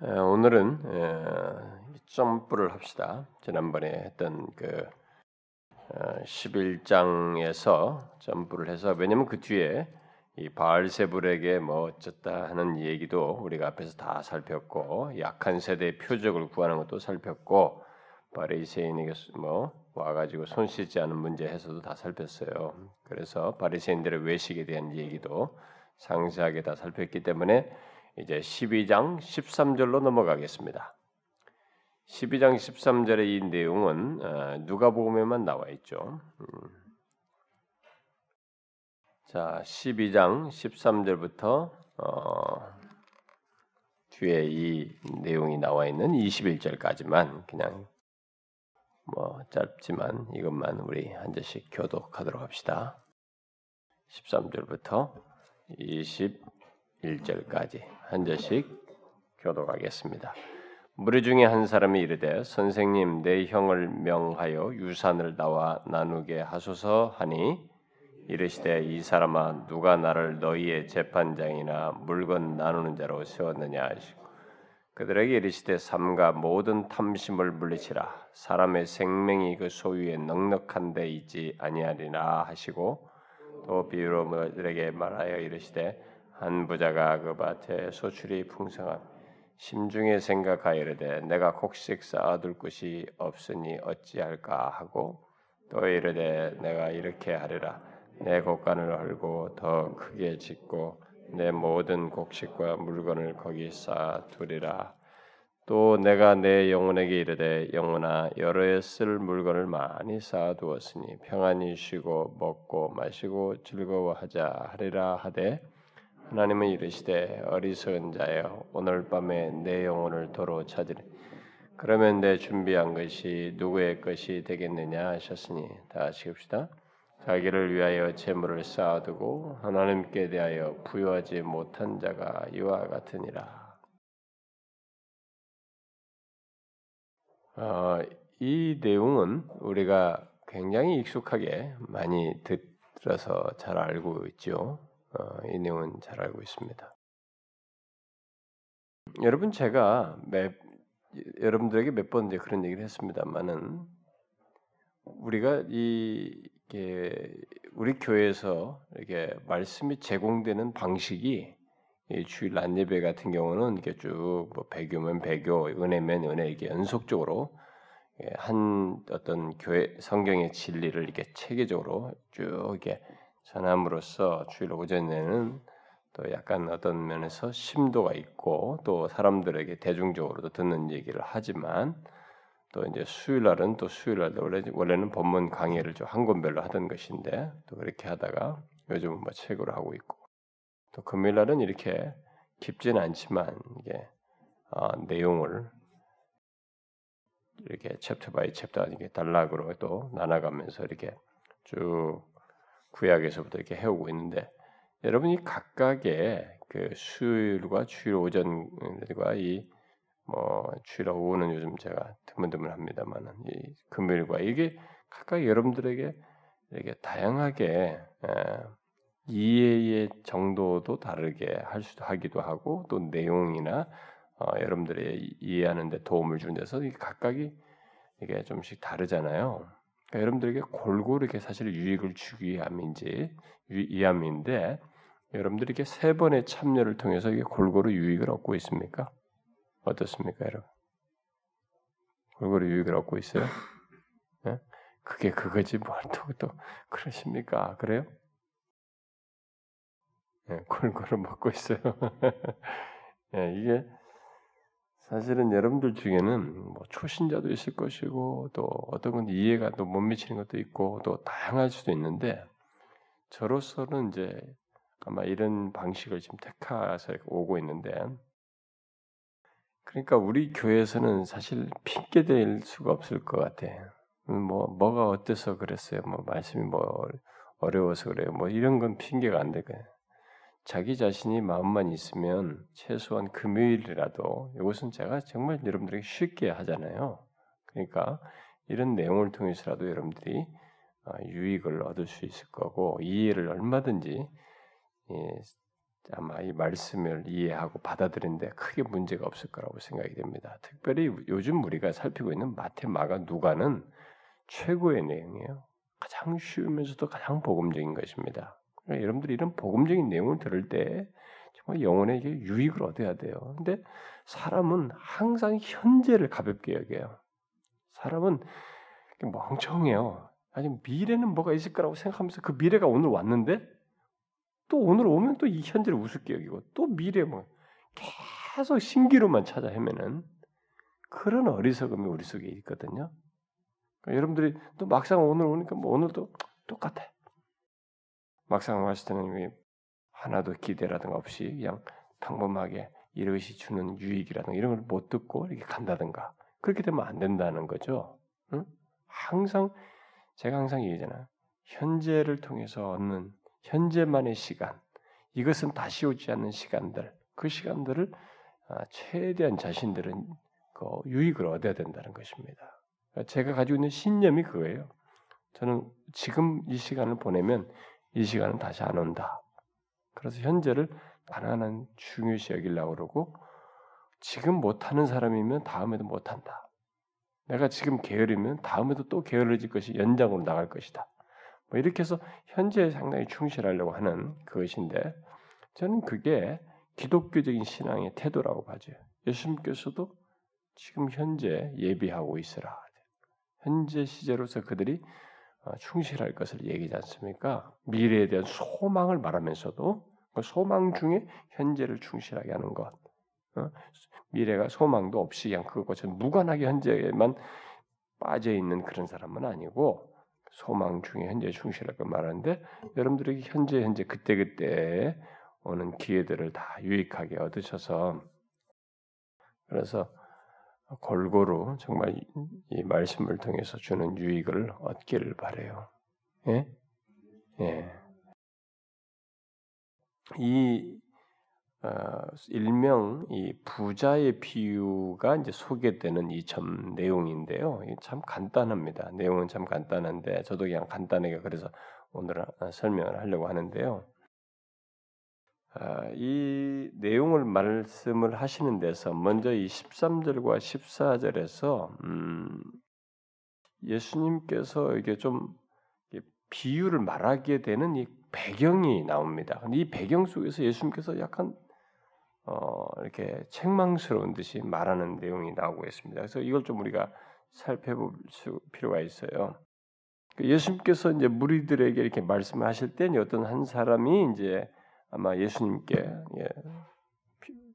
오늘은 점프를 합시다. 지난번에 했던 그 11장에서 어, 점프를 해서 왜냐면 그 뒤에 이 바알세불에게 뭐 어쨌다 하는 얘기도 우리가 앞에서 다 살폈고 약한 세대의 표적을 구하는 것도 살폈고 바리새인에게 뭐 와가지고 손 씻지 않은 문제 해서도 다 살폈어요. 그래서 바리새인들의 외식에 대한 얘기도 상세하게 다 살폈기 때문에 이제 12장 13절로 넘어가겠습니다. 12장 13절의 이 내용은 어, 누가복음에만 나와 있죠. 음. 자, 12장 13절부터 어, 뒤에 이 내용이 나와 있는 21절까지만 그냥 뭐 짧지만 이것만 우리 한 절씩 교독하도록 합시다. 13절부터 21절까지 한 절씩 교독하겠습니다. 무리 중에 한 사람이 이르되 선생님 내 형을 명하여 유산을 나와 나누게 하소서 하니 이르시되 이 사람아 누가 나를 너희의 재판장이나 물건 나누는 자로 세웠느냐 하시고 그들에게 이르시되 삼가 모든 탐심을 물리치라 사람의 생명이 그 소유에 넉넉한 데 있지 아니하리라 하시고 또 비유로 그들에게 말하여 이르시되 한 부자가 그 밭에 소출이 풍성함 심중에 생각하이르되 내가 곡식 쌓아둘 곳이 없으니 어찌할까 하고 또 이르되 내가 이렇게 하리라. 내 곡간을 헐고 더 크게 짓고 내 모든 곡식과 물건을 거기 쌓아두리라. 또 내가 내 영혼에게 이르되 영혼아 여러 해 쓸 물건을 많이 쌓아두었으니 평안히 쉬고 먹고 마시고 즐거워하자 하리라 하되 하나님은 이르시되 어리석은 자여 오늘 밤에 내 영혼을 도로 찾으리. 그러면 내 준비한 것이 누구의 것이 되겠느냐 하셨으니 다 읍시다. 자기를 위하여 재물을 쌓아두고 하나님께 대하여 부여하지 못한 자가 이와 같으니라. 어, 이 내용은 우리가 굉장히 익숙하게 많이 들어서 잘 알고 있죠. 어, 이 내용은 잘 알고 있습니다. 여러분 제가 매, 여러분들에게 몇 번 이제 그런 얘기를 했습니다만은 우리가 이게 우리 교회에서 이렇게 말씀이 제공되는 방식이 주일 안예배 같은 경우는 이렇게 쭉 뭐 배교면 배교, 은혜면 은혜 이렇게 연속적으로 한 어떤 교회 성경의 진리를 이렇게 체계적으로 쭉 이렇게 전함으로써 주일 오전에는 또 약간 어떤 면에서 심도가 있고 또 사람들에게 대중적으로도 듣는 얘기를 하지만 또 이제 수요일 날은 또 수요일 날 원래 원래는 본문 강의를 좀 한 권별로 하던 것인데 또 그렇게 하다가 요즘은 뭐 책으로 하고 있고. 또 금요일 날은 이렇게 깊지는 않지만 이게 어, 내용을 이렇게 chapter by chapter 이렇게 단락으로 또 나눠가면서 이렇게 쭉 구약에서부터 이렇게 해오고 있는데 여러분이 각각의 그 수요일과 주일 오전과 이 뭐 주일 오후는 요즘 제가 드문드문합니다만은 이 금요일과 이게 각각 여러분들에게 이렇게 다양하게 에, 이해의 정도도 다르게 할 수도 하기도 하고 또 내용이나 어, 여러분들의 이해하는데 도움을 주는 데서 각각이 이게 좀씩 다르잖아요. 그러니까 여러분들에게 골고루 이렇게 사실 유익을 주기 위함인지 이함인데 여러분들에게 세 번의 참여를 통해서 이게 골고루 유익을 얻고 있습니까? 어떻습니까, 여러분? 골고루 유익을 얻고 있어요? 네? 그게 그거지 뭘또또 또 그러십니까? 그래요? 네, 골고루 먹고 있어요. 네, 이게 사실은 여러분들 중에는 뭐 초신자도 있을 것이고 또 어떤 건 이해가 또 못 미치는 것도 있고 또 다양할 수도 있는데 저로서는 이제 아마 이런 방식을 지금 택해서 오고 있는데 그러니까 우리 교회에서는 사실 핑계 댈 수가 없을 것 같아. 뭐 뭐가 어때서 그랬어요. 뭐 말씀이 뭐 어려워서 그래요. 뭐 이런 건 핑계가 안 되거든요. 자기 자신이 마음만 있으면 최소한 금요일이라도 이것은 제가 정말 여러분들에게 쉽게 하잖아요. 그러니까 이런 내용을 통해서라도 여러분들이 어, 유익을 얻을 수 있을 거고 이해를 얼마든지 아마 이 말씀을 이해하고 받아들이는데 크게 문제가 없을 거라고 생각이 됩니다. 특별히 요즘 우리가 살피고 있는 마태, 마가, 누가는 최고의 내용이에요. 가장 쉬우면서도 가장 복음적인 것입니다. 그러니까 여러분들이 이런 복음적인 내용을 들을 때 정말 영혼에게 유익을 얻어야 돼요. 근데 사람은 항상 현재를 가볍게 여겨요. 사람은 멍청해요. 아니 미래는 뭐가 있을 거라고 생각하면서 그 미래가 오늘 왔는데 또 오늘 오면 또 이 현재를 우습게 여기고 또 미래 뭐 계속 신기루만 찾아 헤매는 그런 어리석음이 우리 속에 있거든요. 그러니까 여러분들이 또 막상 오늘 오니까 뭐 오늘도 똑같아. 막상 왔을 때는 하나도 기대라든가 없이 그냥 평범하게 이것이 주는 유익이라든가 이런 걸 못 듣고 이렇게 간다든가 그렇게 되면 안 된다는 거죠. 응? 항상 제가 항상 얘기잖아요. 현재를 통해서 얻는 현재만의 시간, 이것은 다시 오지 않는 시간들, 그 시간들을 아, 최대한 자신들은 그 유익을 얻어야 된다는 것입니다. 제가 가지고 있는 신념이 그거예요. 저는 지금 이 시간을 보내면 이 시간은 다시 안 온다. 그래서 현재를 가난한 중요시 여기려고 그러고 지금 못하는 사람이면 다음에도 못한다. 내가 지금 게으르면 다음에도 또 게을러질 것이 연장으로 나갈 것이다. 뭐 이렇게 해서 현재에 상당히 충실하려고 하는 그것인데 저는 그게 기독교적인 신앙의 태도라고 봐죠. 예수님께서도 지금 현재 예비하고 있으라. 현재 시제로서 그들이 어, 충실할 것을 얘기하지 않습니까? 미래에 대한 소망을 말하면서도 그 소망 중에 현재를 충실하게 하는 것. 어? 미래가 소망도 없이 그냥 그것과 무관하게 현재에만 빠져 있는 그런 사람은 아니고 소망 중에 현재 충실할 걸 말하는데 여러분들에게 현재 현재 그때 그때 오는 기회들을 다 유익하게 얻으셔서 그래서 골고루 정말 이 말씀을 통해서 주는 유익을 얻기를 바래요. 예? 예. 이 어, 일명 이 부자의 비유가 이제 소개되는 이 점 내용인데요. 참 간단합니다. 내용은 참 간단한데 저도 그냥 간단하게 그래서 오늘 어, 설명을 하려고 하는데요. 아, 이 내용을 말씀을 하시는 데서 먼저 이 13절과 14절에서 음, 예수님께서 이게 좀 비유를 말하게 되는 이 배경이 나옵니다. 이 배경 속에서 예수님께서 약간 어, 이렇게 책망스러운 듯이 말하는 내용이 나오고 있습니다. 그래서 이걸 좀 우리가 살펴볼 필요가 있어요. 그 예수님께서 이제 무리들에게 이렇게 말씀하실 때 어떤 한 사람이 이제 아마 예수님께 예,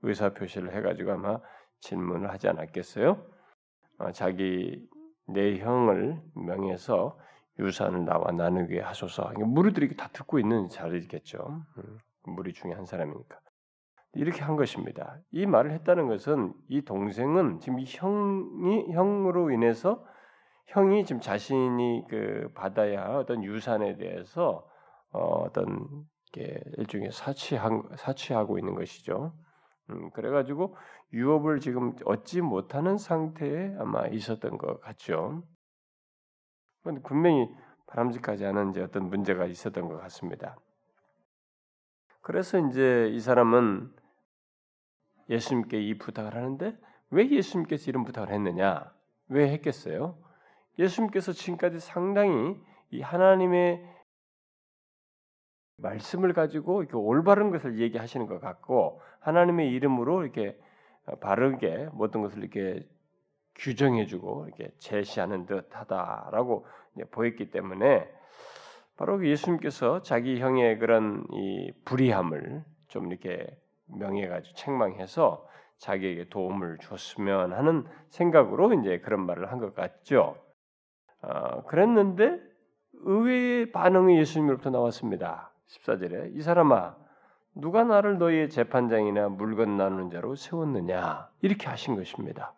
의사 표시를 해가지고 아마 질문을 하지 않았겠어요? 어, 자기 내 형을 명해서 유산을 나와 나누게 하소서. 무리들이 다 듣고 있는 자리겠죠. 음, 무리 중에 한 사람이니까. 이렇게 한 것입니다. 이 말을 했다는 것은 이 동생은 지금 이 형이 형으로 인해서 형이 지금 자신이 그 받아야 할 어떤 유산에 대해서 어, 떤 일종의 사취한 사취하고 있는 것이죠. 음, 그래가지고 유업을 지금 얻지 못하는 상태에 아마 있었던 것 같죠. 그런데 분명히 바람직하지 않은 이제 어떤 문제가 있었던 것 같습니다. 그래서 이제 이 사람은 예수님께 이 부탁을 하는데 왜 예수님께서 이런 부탁을 했느냐? 왜 했겠어요? 예수님께서 지금까지 상당히 이 하나님의 말씀을 가지고 이렇게 올바른 것을 얘기하시는 것 같고 하나님의 이름으로 이렇게 바르게 모든 것을 이렇게 규정해주고 이렇게 제시하는 듯하다라고 보였기 때문에 바로 그 예수님께서 자기 형의 그런 이 불의함을 좀 이렇게 명예가지고 책망해서 자기에게 도움을 줬으면 하는 생각으로 이제 그런 말을 한 것 같죠. 어, 그랬는데 의외의 반응이 예수님으로부터 나왔습니다. 14절에 이 사람아 누가 나를 너희의 재판장이나 물건 나누는 자로 세웠느냐 이렇게 하신 것입니다.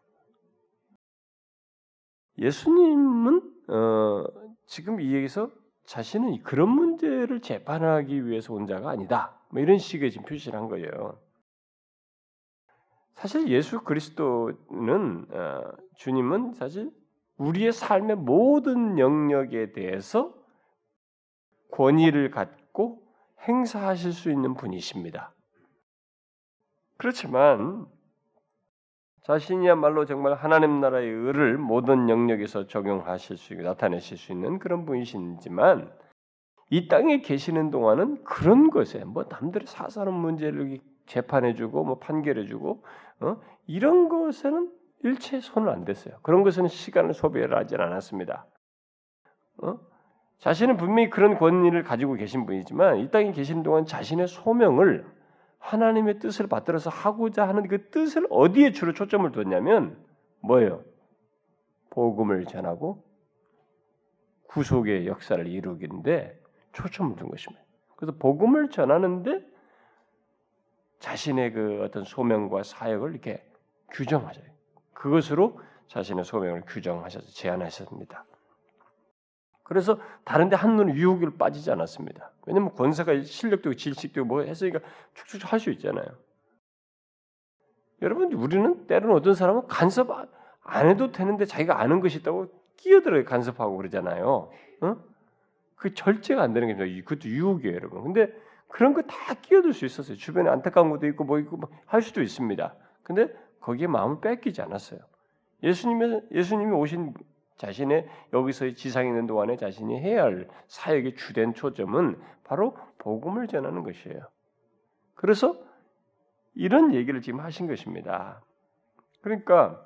예수님은 어, 지금 이 얘기에서 자신은 그런 문제를 재판하기 위해서 온 자가 아니다. 뭐 이런 식의 지금 표시를 한 거예요. 사실 예수 그리스도는 어, 주님은 사실 우리의 삶의 모든 영역에 대해서 권위를 갖고 행사하실 수 있는 분이십니다. 그렇지만 자신이야말로 정말 하나님 나라의 의를 모든 영역에서 적용하실 수 있고 나타내실 수 있는 그런 분이시지만 이 땅에 계시는 동안은 그런 것에 뭐 남들의 사사는 문제를 재판해주고 뭐 판결해주고 어? 이런 것에는 일체 손을 안 댔어요. 그런 것은 시간을 소비를 하지 않았습니다. 어? 자신은 분명히 그런 권위를 가지고 계신 분이지만 이 땅에 계신 동안 자신의 소명을 하나님의 뜻을 받들어서 하고자 하는 그 뜻을 어디에 주로 초점을 뒀냐면 뭐예요? 복음을 전하고 구속의 역사를 이루기인데 초점을 둔 것입니다. 그래서 복음을 전하는데 자신의 그 어떤 소명과 사역을 이렇게 규정하셔요. 그것으로 자신의 소명을 규정하셔서 제안하셨습니다. 그래서 다른데 한눈 유혹을 빠지지 않았습니다. 왜냐하면 권세가 실력도 질식도 뭐 했으니까 축축 할수 있잖아요. 여러분 우리는 때로는 어떤 사람은 간섭 안 해도 되는데 자기가 아는 것이 있다고 끼어들어 간섭하고 그러잖아요. 어? 그 절제가 안 되는 게 그것도 유혹이에요, 여러분. 근데 그런 거 다 끼어들 수 있었어요. 주변에 안타까운 것도 있고 뭐 있고 뭐할 수도 있습니다. 근데 거기에 마음을 뺏기지 않았어요. 예수님이 예수님이 오신 자신의 여기서 지상에 있는 동안에 자신이 해야 할 사역의 주된 초점은 바로 복음을 전하는 것이에요. 그래서 이런 얘기를 지금 하신 것입니다. 그러니까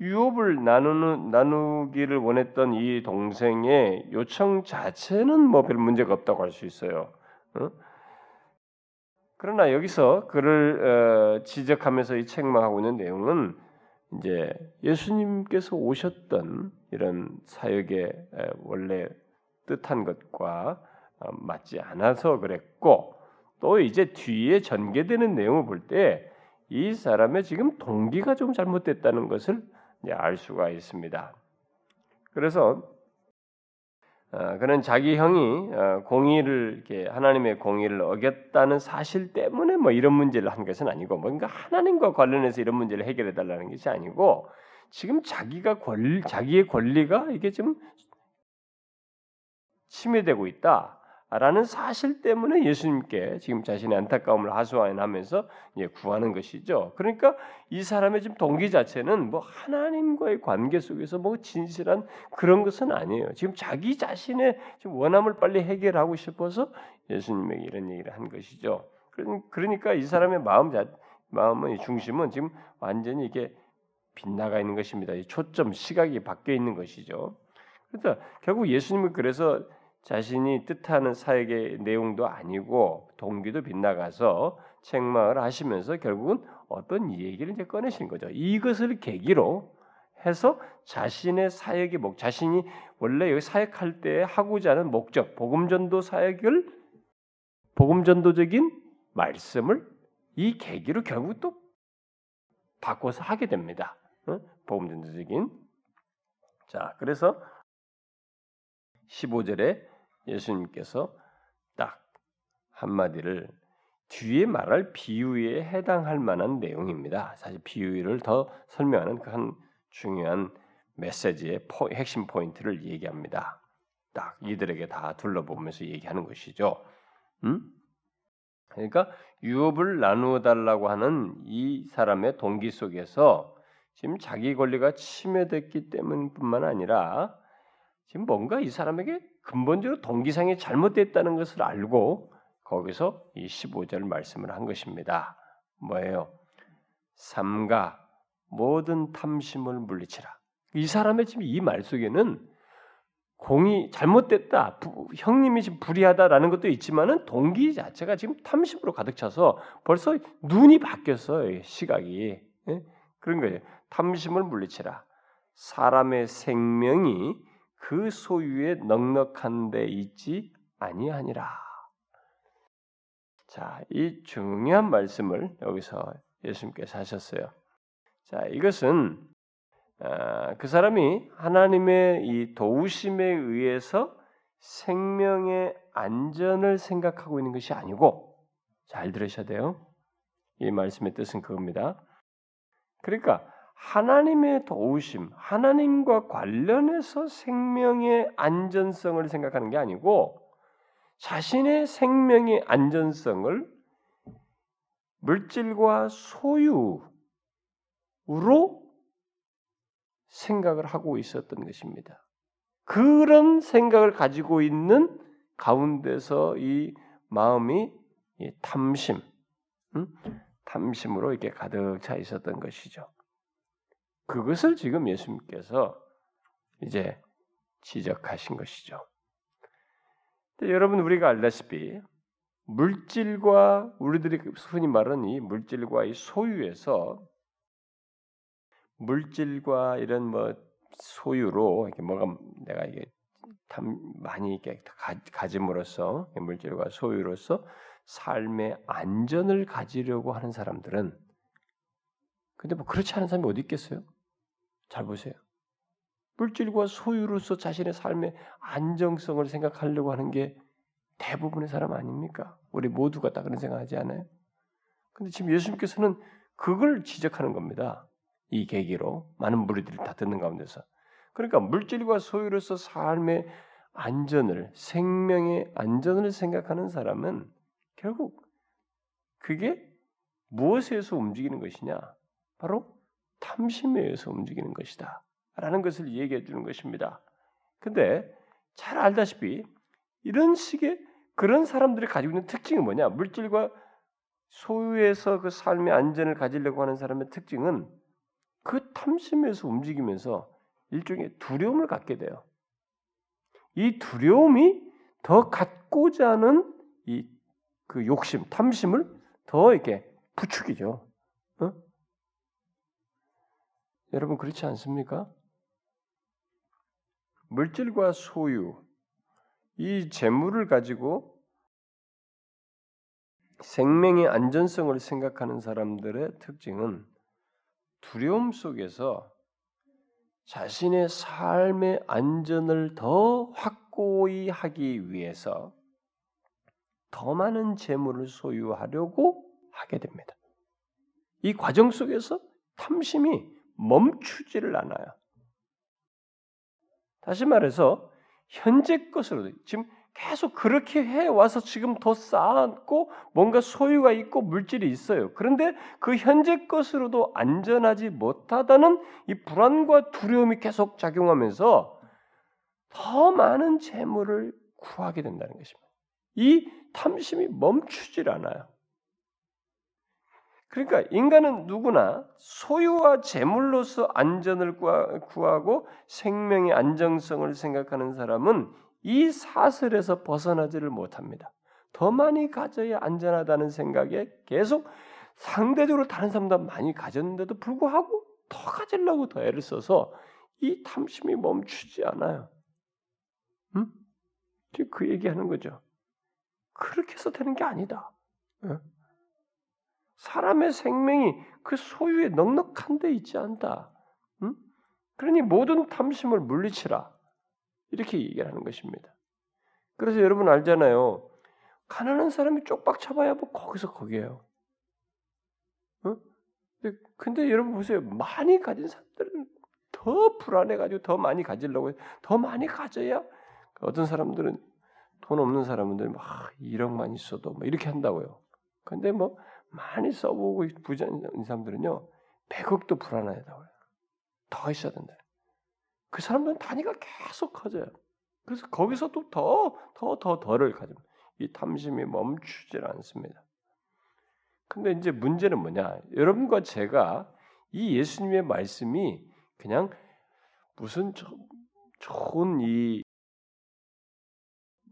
유업을 나누는 나누기를 원했던 이 동생의 요청 자체는 뭐 별 문제가 없다고 할 수 있어요. 어? 그러나 여기서 그를 어, 지적하면서 이 책망하고 있는 내용은 이제 예수님께서 오셨던 이런 사역의 원래 뜻한 것과 어, 맞지 않아서 그랬고 또 이제 뒤에 전개되는 내용을 볼 때 이 사람의 지금 동기가 좀 잘못됐다는 것을 알 수가 있습니다. 그래서 어, 그는 자기 형이 어, 공의를 이렇게 하나님의 공의를 어겼다는 사실 때문에 뭐 이런 문제를 한 것은 아니고 뭔가 하나님과 관련해서 이런 문제를 해결해 달라는 것이 아니고 지금 자기가 권리, 자기의 권리가 이게 좀 침해되고 있다. 라는 사실 때문에 예수님께 지금 자신의 안타까움을 하소연하면서 구하는 것이죠. 그러니까 이 사람의 지금 동기 자체는 뭐 하나님과의 관계 속에서 뭐 진실한 그런 것은 아니에요. 지금 자기 자신의 원함을 빨리 해결하고 싶어서 예수님에게 이런 얘기를 한 것이죠. 그러니까 이 사람의 마음 자, 마음의 중심은 지금 완전히 이게 빗나가 있는 것입니다. 초점 시각이 바뀌어 있는 것이죠. 그래서 결국 예수님은 그래서 자신이 뜻하는 사역의 내용도 아니고 동기도 빗나가서 책망을 하시면서 결국은 어떤 얘기를 이제 꺼내신 거죠. 이것을 계기로 해서 자신의 사역의 목, 자신이 원래 여기 사역할 때 하고자 하는 목적, 복음전도 사역을 복음전도적인 말씀을 이 계기로 결국 또 바꿔서 하게 됩니다. 어? 복음전도적인 자, 그래서 15절에 예수님께서 딱 한마디를 뒤에 말할 비유에 해당할 만한 내용입니다. 사실 비유를 더 설명하는 그 한 중요한 메시지의 포, 핵심 포인트를 얘기합니다. 딱 이들에게 다 둘러보면서 얘기하는 것이죠. 음? 그러니까 유업을 나누어 달라고 하는 이 사람의 동기 속에서 지금 자기 권리가 침해됐기 때문뿐만 아니라 지금 뭔가 이 사람에게 근본적으로 동기상이 잘못됐다는 것을 알고 거기서 이 15절 말씀을 한 것입니다. 뭐예요? 삼가 모든 탐심을 물리치라. 이 사람의 지금 이 말 속에는 공이 잘못됐다, 부, 형님이 지금 불의하다라는 것도 있지만은 동기 자체가 지금 탐심으로 가득 차서 벌써 눈이 바뀌었어요 시각이 예? 그런 거예요. 탐심을 물리치라. 사람의 생명이 그 소유에 넉넉한 데 있지 아니하니라. 자, 이 중요한 말씀을 여기서 예수님께서 하셨어요. 자, 이것은 어, 그 사람이 하나님의 이 도우심에 의해서 생명의 안전을 생각하고 있는 것이 아니고 잘 들으셔야 돼요. 이 말씀의 뜻은 그겁니다. 그러니까 하나님의 도우심, 하나님과 관련해서 생명의 안전성을 생각하는 게 아니고 자신의 생명의 안전성을 물질과 소유로 생각을 하고 있었던 것입니다. 그런 생각을 가지고 있는 가운데서 이 마음이 탐심, 탐심으로 이렇게 가득 차 있었던 것이죠. 그것을 지금 예수님께서 이제 지적하신 것이죠. 여러분 우리가 알다시피 물질과 우리들이 흔히 말하는 이 물질과 이 소유에서 물질과 이런 뭐 소유로 이렇게 뭐가 내가 이게 많이 이렇게 가짐으로써 물질과 소유로서 삶의 안전을 가지려고 하는 사람들은 근데 뭐 그렇지 않은 사람이 어디 있겠어요? 잘 보세요. 물질과 소유로서 자신의 삶의 안정성을 생각하려고 하는 게 대부분의 사람 아닙니까? 우리 모두가 다 그런 생각하지 않아요? 근데 지금 예수님께서는 그걸 지적하는 겁니다. 이 계기로 많은 무리들이 다 듣는 가운데서 그러니까 물질과 소유로서 삶의 안전을 생명의 안전을 생각하는 사람은 결국 그게 무엇에서 움직이는 것이냐? 바로 탐심에 의해서 움직이는 것이다. 라는 것을 얘기해 주는 것입니다. 근데 잘 알다시피 이런 식의 그런 사람들이 가지고 있는 특징이 뭐냐? 물질과 소유에서 그 삶의 안전을 가지려고 하는 사람의 특징은 그 탐심에서 움직이면서 일종의 두려움을 갖게 돼요. 이 두려움이 더 갖고자 하는 이 그 욕심, 탐심을 더 이렇게 부추기죠. 어? 여러분 그렇지 않습니까? 물질과 소유, 이 재물을 가지고 생명의 안전성을 생각하는 사람들의 특징은 두려움 속에서 자신의 삶의 안전을 더 확고히 하기 위해서 더 많은 재물을 소유하려고 하게 됩니다. 이 과정 속에서 탐심이 멈추지를 않아요. 다시 말해서 현재 것으로 지금 계속 그렇게 해 와서 지금 더 쌓았고 뭔가 소유가 있고 물질이 있어요. 그런데 그 현재 것으로도 안전하지 못하다는 이 불안과 두려움이 계속 작용하면서 더 많은 재물을 구하게 된다는 것입니다. 이 탐심이 멈추질 않아요. 그러니까 인간은 누구나 소유와 재물로서 안전을 구하고 생명의 안정성을 생각하는 사람은 이 사슬에서 벗어나지를 못합니다. 더 많이 가져야 안전하다는 생각에 계속 상대적으로 다른 사람보다 많이 가졌는데도 불구하고 더 가지려고 더 애를 써서 이 탐심이 멈추지 않아요. 음? 그 얘기하는 거죠. 그렇게 해서 되는 게 아니다. 응? 사람의 생명이 그 소유에 넉넉한 데 있지 않다. 응? 그러니 모든 탐심을 물리치라. 이렇게 얘기를 하는 것입니다. 그래서 여러분 알잖아요. 가난한 사람이 쪽박 쳐봐야 뭐 거기서 거기에요. 어? 근데, 여러분 보세요. 많이 가진 사람들은 더 불안해가지고 더 많이 가지려고 해요. 더 많이 가져야 어떤 사람들은 돈 없는 사람들 막 1억만 있어도 뭐 이렇게 한다고요. 근데 뭐 많이 써보고 부자인 사람들은요 100억도 불안하다고요. 더 있어야 된다. 그 사람들은 단위가 계속 커져요. 그래서 거기서 또 더, 더, 더, 더를 가집니다. 이 탐심이 멈추질 않습니다. 근데 이제 문제는 뭐냐? 여러분과 제가 이 예수님의 말씀이 그냥 무슨 좋은 이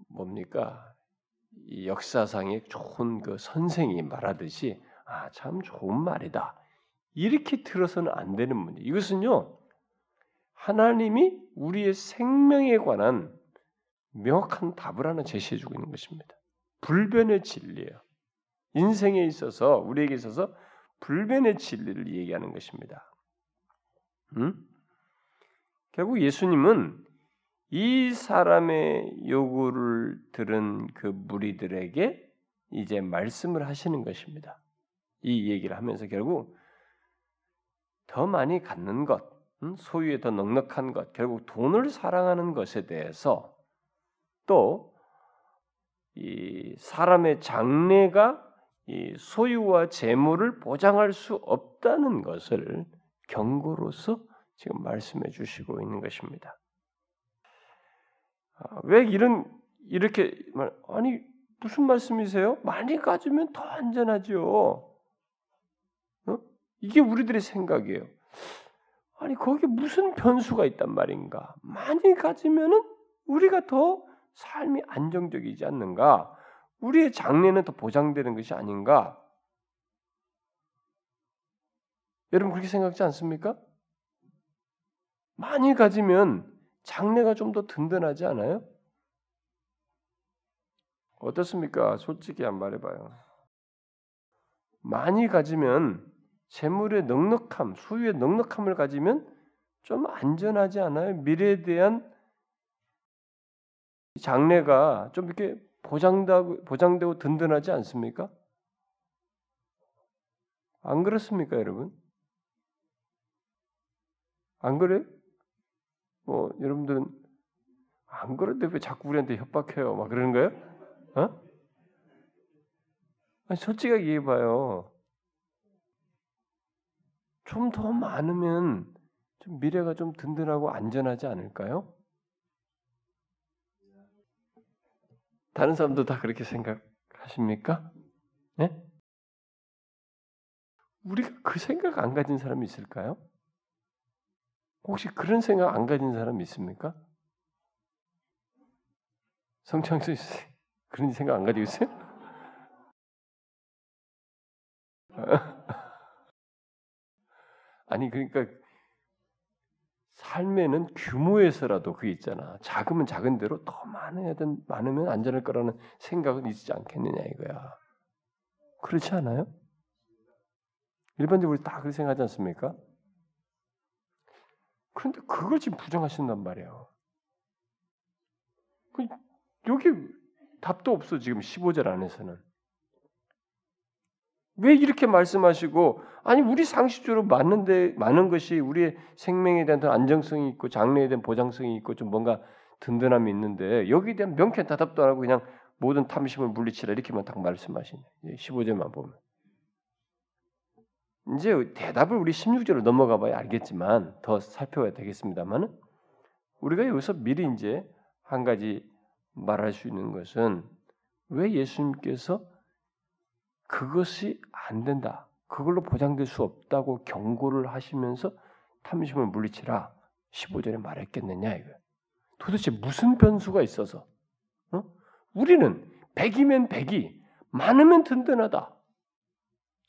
뭡니까? 이 역사상의 좋은 그 선생이 말하듯이 아, 참 좋은 말이다. 이렇게 들어서는 안 되는 문제. 이것은요. 하나님이 우리의 생명에 관한 명확한 답을 하나 제시해 주고 있는 것입니다. 불변의 진리예요. 인생에 있어서 우리에게 있어서 불변의 진리를 얘기하는 것입니다. 음? 결국 예수님은 이 사람의 요구를 들은 그 무리들에게 이제 말씀을 하시는 것입니다. 이 얘기를 하면서 결국 더 많이 갖는 것, 소유에 더 넉넉한 것, 결국 돈을 사랑하는 것에 대해서 또 이 사람의 장래가 이 소유와 재물을 보장할 수 없다는 것을 경고로서 지금 말씀해 주시고 있는 것입니다. 아, 왜 이런 이렇게 말 아니 무슨 말씀이세요? 많이 가지면 더 안전하죠. 어? 이게 우리들의 생각이에요. 아니 거기에 무슨 변수가 있단 말인가? 많이 가지면은 우리가 더 삶이 안정적이지 않는가? 우리의 장래는 더 보장되는 것이 아닌가? 여러분 그렇게 생각지 않습니까? 많이 가지면 장래가 좀 더 든든하지 않아요? 어떻습니까? 솔직히 한 말해봐요. 많이 가지면 재물의 넉넉함, 소유의 넉넉함을 가지면 좀 안전하지 않아요? 미래에 대한 장래가 좀 이렇게 보장되고, 보장되고 든든하지 않습니까? 안 그렇습니까, 여러분? 안 그래요? 뭐 여러분들은 안 그런데 왜 자꾸 우리한테 협박해요? 막 그러는 거예요? 어? 아니, 솔직하게 얘기해봐요. 좀 더 많으면 좀 미래가 좀 든든하고 안전하지 않을까요? 다른 사람도 다 그렇게 생각하십니까? 네? 우리가 그 생각 안 가진 사람이 있을까요? 혹시 그런 생각 안 가진 사람 있습니까? 성창수 씨 그런 생각 안 가지고 있어요? 아니 그러니까 삶에는 규모에서라도 그게 있잖아. 작으면 작은 대로 더 많아야 된 많으면 안전할 거라는 생각은 있지 않겠느냐 이거야. 그렇지 않아요? 일반적으로 다 그렇게 생각하지 않습니까? 그런데 그걸 지금 부정하신단 말이에요. 그 여기 답도 없어 지금 15절 안에서는. 왜 이렇게 말씀하시고 아니 우리 상식적으로 맞는데 많은 것이 우리의 생명에 대한 안정성이 있고 장래에 대한 보장성이 있고 좀 뭔가 든든함이 있는데 여기에 대한 명쾌한 대답도 안 하고 그냥 모든 탐심을 물리치라 이렇게만 딱 말씀하시네. 15절만 보면. 이제 대답을 우리 16절로 넘어가 봐야 알겠지만 더 살펴봐야 되겠습니다만은 우리가 여기서 미리 이제 한 가지 말할 수 있는 것은 왜 예수님께서 그것이 안 된다. 그걸로 보장될 수 없다고 경고를 하시면서 탐심을 물리치라 15절에 말했겠느냐 이거. 도대체 무슨 변수가 있어서? 어? 우리는 백이면 백이 많으면 든든하다.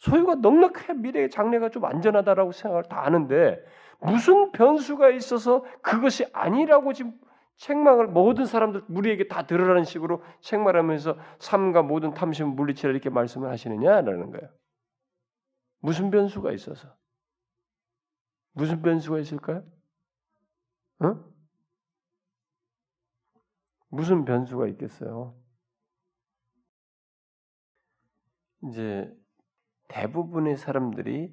소유가 넉넉해 미래의 장래가 좀 안전하다라고 생각을 다 하는데 무슨 변수가 있어서 그것이 아니라고 지금 책망을 모든 사람들 우리에게 다 들으라는 식으로 책망하면서 삶과 모든 탐심을 물리치라 이렇게 말씀을 하시느냐라는 거예요. 무슨 변수가 있어서? 무슨 변수가 있을까요? 어? 무슨 변수가 있겠어요? 이제 대부분의 사람들이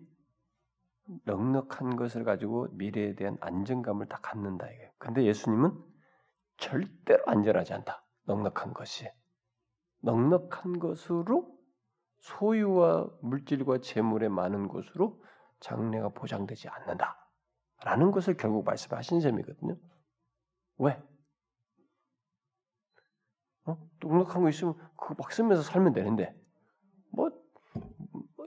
넉넉한 것을 가지고 미래에 대한 안정감을 다 갖는다 이게. 근데 예수님은 절대로 안전하지 않다. 넉넉한 것이. 넉넉한 것으로 소유와 물질과 재물의 많은 것으로 장래가 보장되지 않는다. 라는 것을 결국 말씀하신 셈이거든요. 왜? 어? 넉넉한 거 있으면 그거 막 쓰면서 살면 되는데 뭐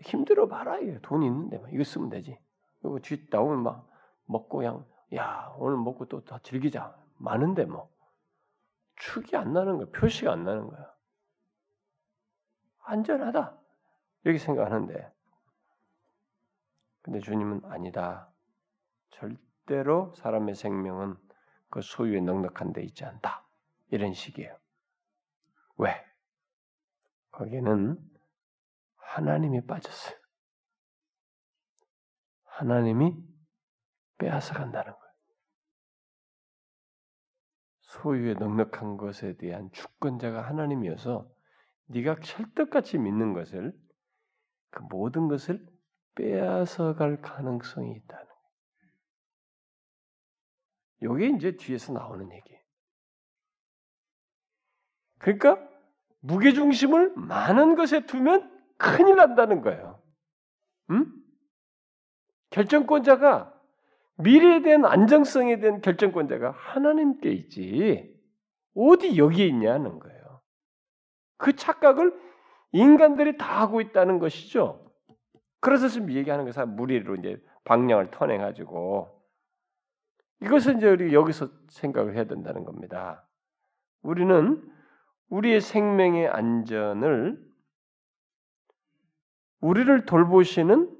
힘들어 봐라 돈 있는데 막 이거 쓰면 되지. 그리고 뒤 나오면 막 먹고 그냥 야 오늘 먹고 또 다 즐기자 많은데 뭐 축이 안 나는 거야 표시가 안 나는 거야. 안전하다 이렇게 생각하는데 근데 주님은 아니다. 절대로 사람의 생명은 그 소유에 넉넉한 데 있지 않다. 이런 식이에요. 왜? 거기는 하나님이 빠졌어요. 하나님이 빼앗아 간다는 거예요. 소유에 넉넉한 것에 대한 주권자가 하나님이어서 네가 찰떡같이 믿는 것을 그 모든 것을 빼앗아 갈 가능성이 있다는 거예요. 이게 이제 뒤에서 나오는 얘기예요. 그러니까 무게중심을 많은 것에 두면 큰일 난다는 거예요. 음? 결정권자가 미래에 대한 안정성에 대한 결정권자가 하나님께 있지 어디 여기에 있냐는 거예요. 그 착각을 인간들이 다 하고 있다는 것이죠. 그래서 지금 얘기하는 것은 무리로 이제 방향을 터내 가지고 이것을 이제 우리 여기서 생각을 해야 된다는 겁니다. 우리는 우리의 생명의 안전을 우리를 돌보시는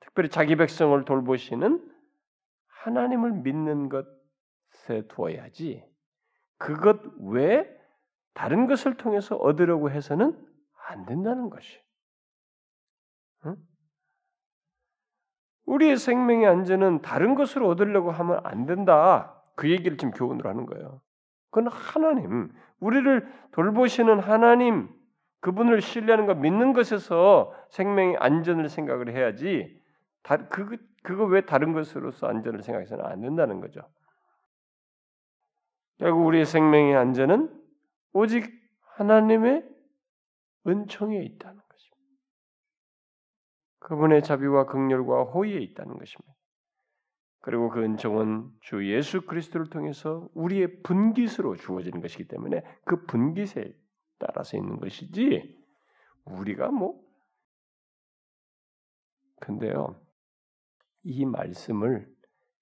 특별히 자기 백성을 돌보시는 하나님을 믿는 것에 두어야지 그것 외에 다른 것을 통해서 얻으려고 해서는 안 된다는 것이. 응? 우리의 생명의 안전은 다른 것으로 얻으려고 하면 안 된다. 그 얘기를 지금 교훈으로 하는 거예요. 그건 하나님, 우리를 돌보시는 하나님, 그분을 신뢰하는 것, 믿는 것에서 생명의 안전을 생각을 해야지, 다, 그, 그거 왜 다른 것으로서 안전을 생각해서는 안 된다는 거죠. 결국 우리의 생명의 안전은 오직 하나님의 은총에 있다는 것입니다. 그분의 자비와 극렬과 호의에 있다는 것입니다. 그리고 그 은총은 주 예수 그리스도를 통해서 우리의 분깃으로 주어지는 것이기 때문에 그 분깃에 따라서 있는 것이지 우리가 뭐 근데요 이 말씀을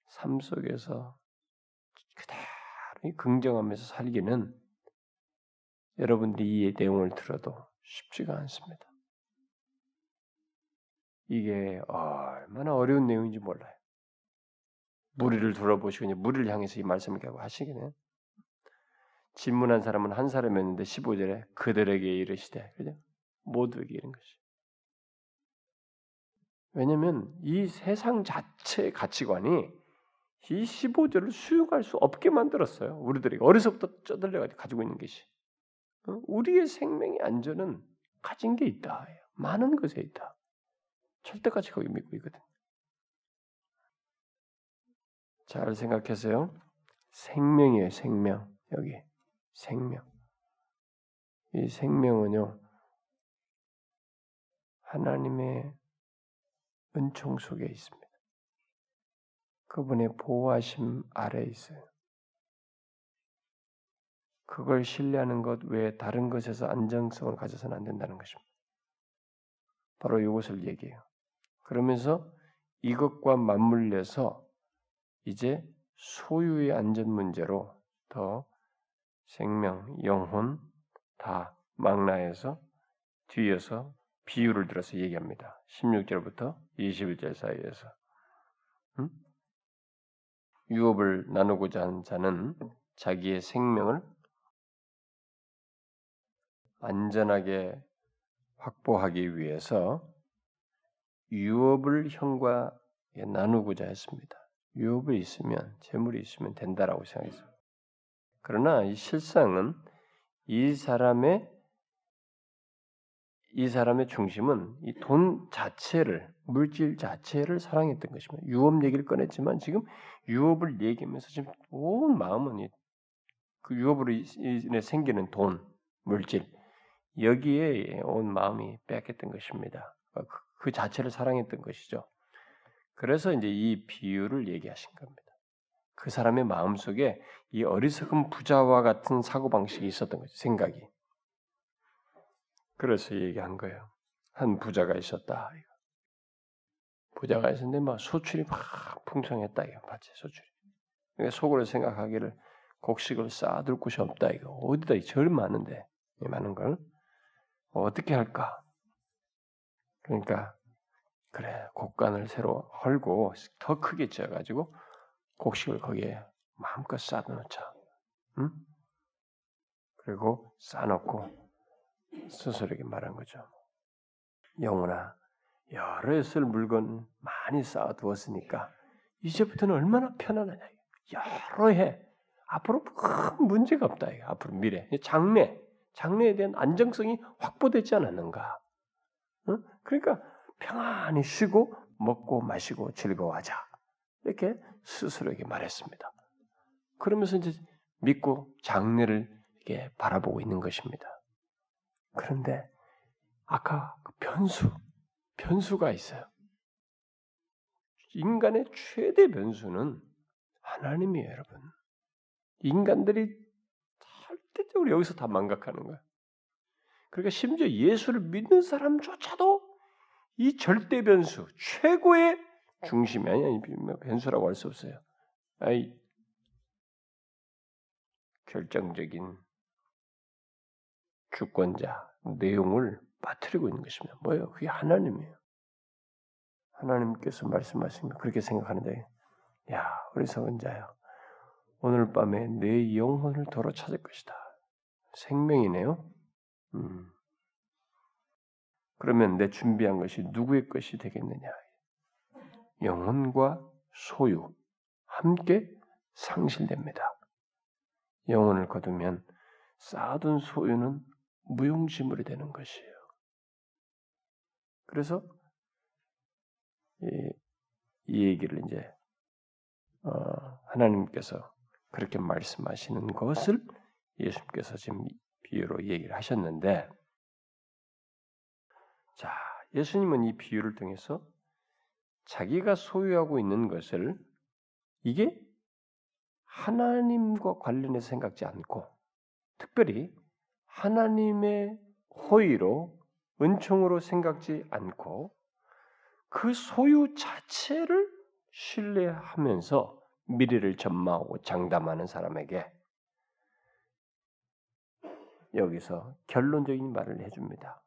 삶 속에서 그대로 긍정하면서 살기는 여러분들이 이 내용을 들어도 쉽지가 않습니다. 이게 얼마나 어려운 내용인지 몰라요. 무리를 돌아보시고 무리를 향해서 이 말씀을 결국 하시기는 질문한 사람은 한 사람이었는데 15절에 그들에게 이르시되 그죠? 모두에게 이런 것이. 왜냐하면 이 세상 자체의 가치관이 이 15절을 수용할 수 없게 만들었어요. 우리들에게 어려서부터 쩌들려가지고 가지고 있는 것이. 어? 우리의 생명의 안전은 가진 게 있다. 많은 것에 있다. 절대까지 거기 믿고 있거든. 잘 생각하세요. 생명이에요, 생명. 여기. 생명. 이 생명은요, 하나님의 은총 속에 있습니다. 그분의 보호하심 아래에 있어요. 그걸 신뢰하는 것 외에 다른 것에서 안정성을 가져서는 안 된다는 것입니다. 바로 이것을 얘기해요. 그러면서 이것과 맞물려서 이제 소유의 안전 문제로 더 생명, 영혼 다 망라해서 뒤에서 비유를 들어서 얘기합니다. 16절부터 21절 사이에서 음? 유업을 나누고자 하는 자는 자기의 생명을 안전하게 확보하기 위해서 유업을 형과 나누고자 했습니다. 유업이 있으면 재물이 있으면 된다라고 생각했어요. 그러나 이 실상은 이 사람의 이 사람의 중심은 이 돈 자체를 물질 자체를 사랑했던 것입니다. 유업 얘기를 꺼냈지만 지금 유업을 얘기하면서 지금 온 마음은 그 유업으로 생기는 돈, 물질 여기에 온 마음이 뺏겼던 것입니다. 그, 그 자체를 사랑했던 것이죠. 그래서 이제 이 비유를 얘기하신 겁니다. 그 사람의 마음 속에 이 어리석은 부자와 같은 사고 방식이 있었던 거죠. 생각이. 그래서 얘기한 거예요. 한 부자가 있었다. 부자가 있었는데 막 소출이 막 풍성했다 이거 맞지 소출이. 그러니까 속으로 생각하기를 곡식을 쌓아둘 곳이 없다 이거 어디다 절 많은데 이 많은 걸 어떻게 할까? 그러니까 그래 곡간을 새로 헐고 더 크게 지어가지고 곡식을 거기에 마음껏 쌓아놓자. 응? 그리고 쌓아놓고 스스로에게 말한 거죠. 영혼아, 여러 쓸 물건 많이 쌓아두었으니까 이제부터는 얼마나 편안하냐. 여러 해. 앞으로 큰 문제가 없다. 앞으로 미래. 장래. 장래에 대한 안정성이 확보되지 않았는가. 응? 그러니까 평안히 쉬고 먹고 마시고 즐거워하자. 이렇게 스스로에게 말했습니다. 그러면서 이제 믿고 장래를 이렇게 바라보고 있는 것입니다. 그런데 아까 그 변수, 변수가 있어요. 인간의 최대 변수는 하나님이에요, 여러분. 인간들이 절대적으로 여기서 다 망각하는 거야. 그러니까 심지어 예수를 믿는 사람조차도 이 절대 변수, 최고의 중심이 아니 아니 변수라고 할 수 없어요. 아이 결정적인 주권자 내용을 빠뜨리고 있는 것입니다. 뭐예요? 그게 하나님이에요. 하나님께서 말씀하시면 그렇게 생각하는데, 야, 우리 성은자요. 오늘 밤에 내 영혼을 도로 찾을 것이다. 생명이네요. 음. 그러면 내 준비한 것이 누구의 것이 되겠느냐? 영혼과 소유 함께 상실됩니다. 영혼을 거두면 쌓아둔 소유는 무용지물이 되는 것이에요. 그래서 이, 이 얘기를 이제 어, 하나님께서 그렇게 말씀하시는 것을 예수님께서 지금 비유로 얘기를 하셨는데, 자 예수님은 이 비유를 통해서 자기가 소유하고 있는 것을 이게 하나님과 관련해서 생각지 않고 특별히 하나님의 호의로 은총으로 생각지 않고 그 소유 자체를 신뢰하면서 미래를 전망하고 장담하는 사람에게 여기서 결론적인 말을 해줍니다.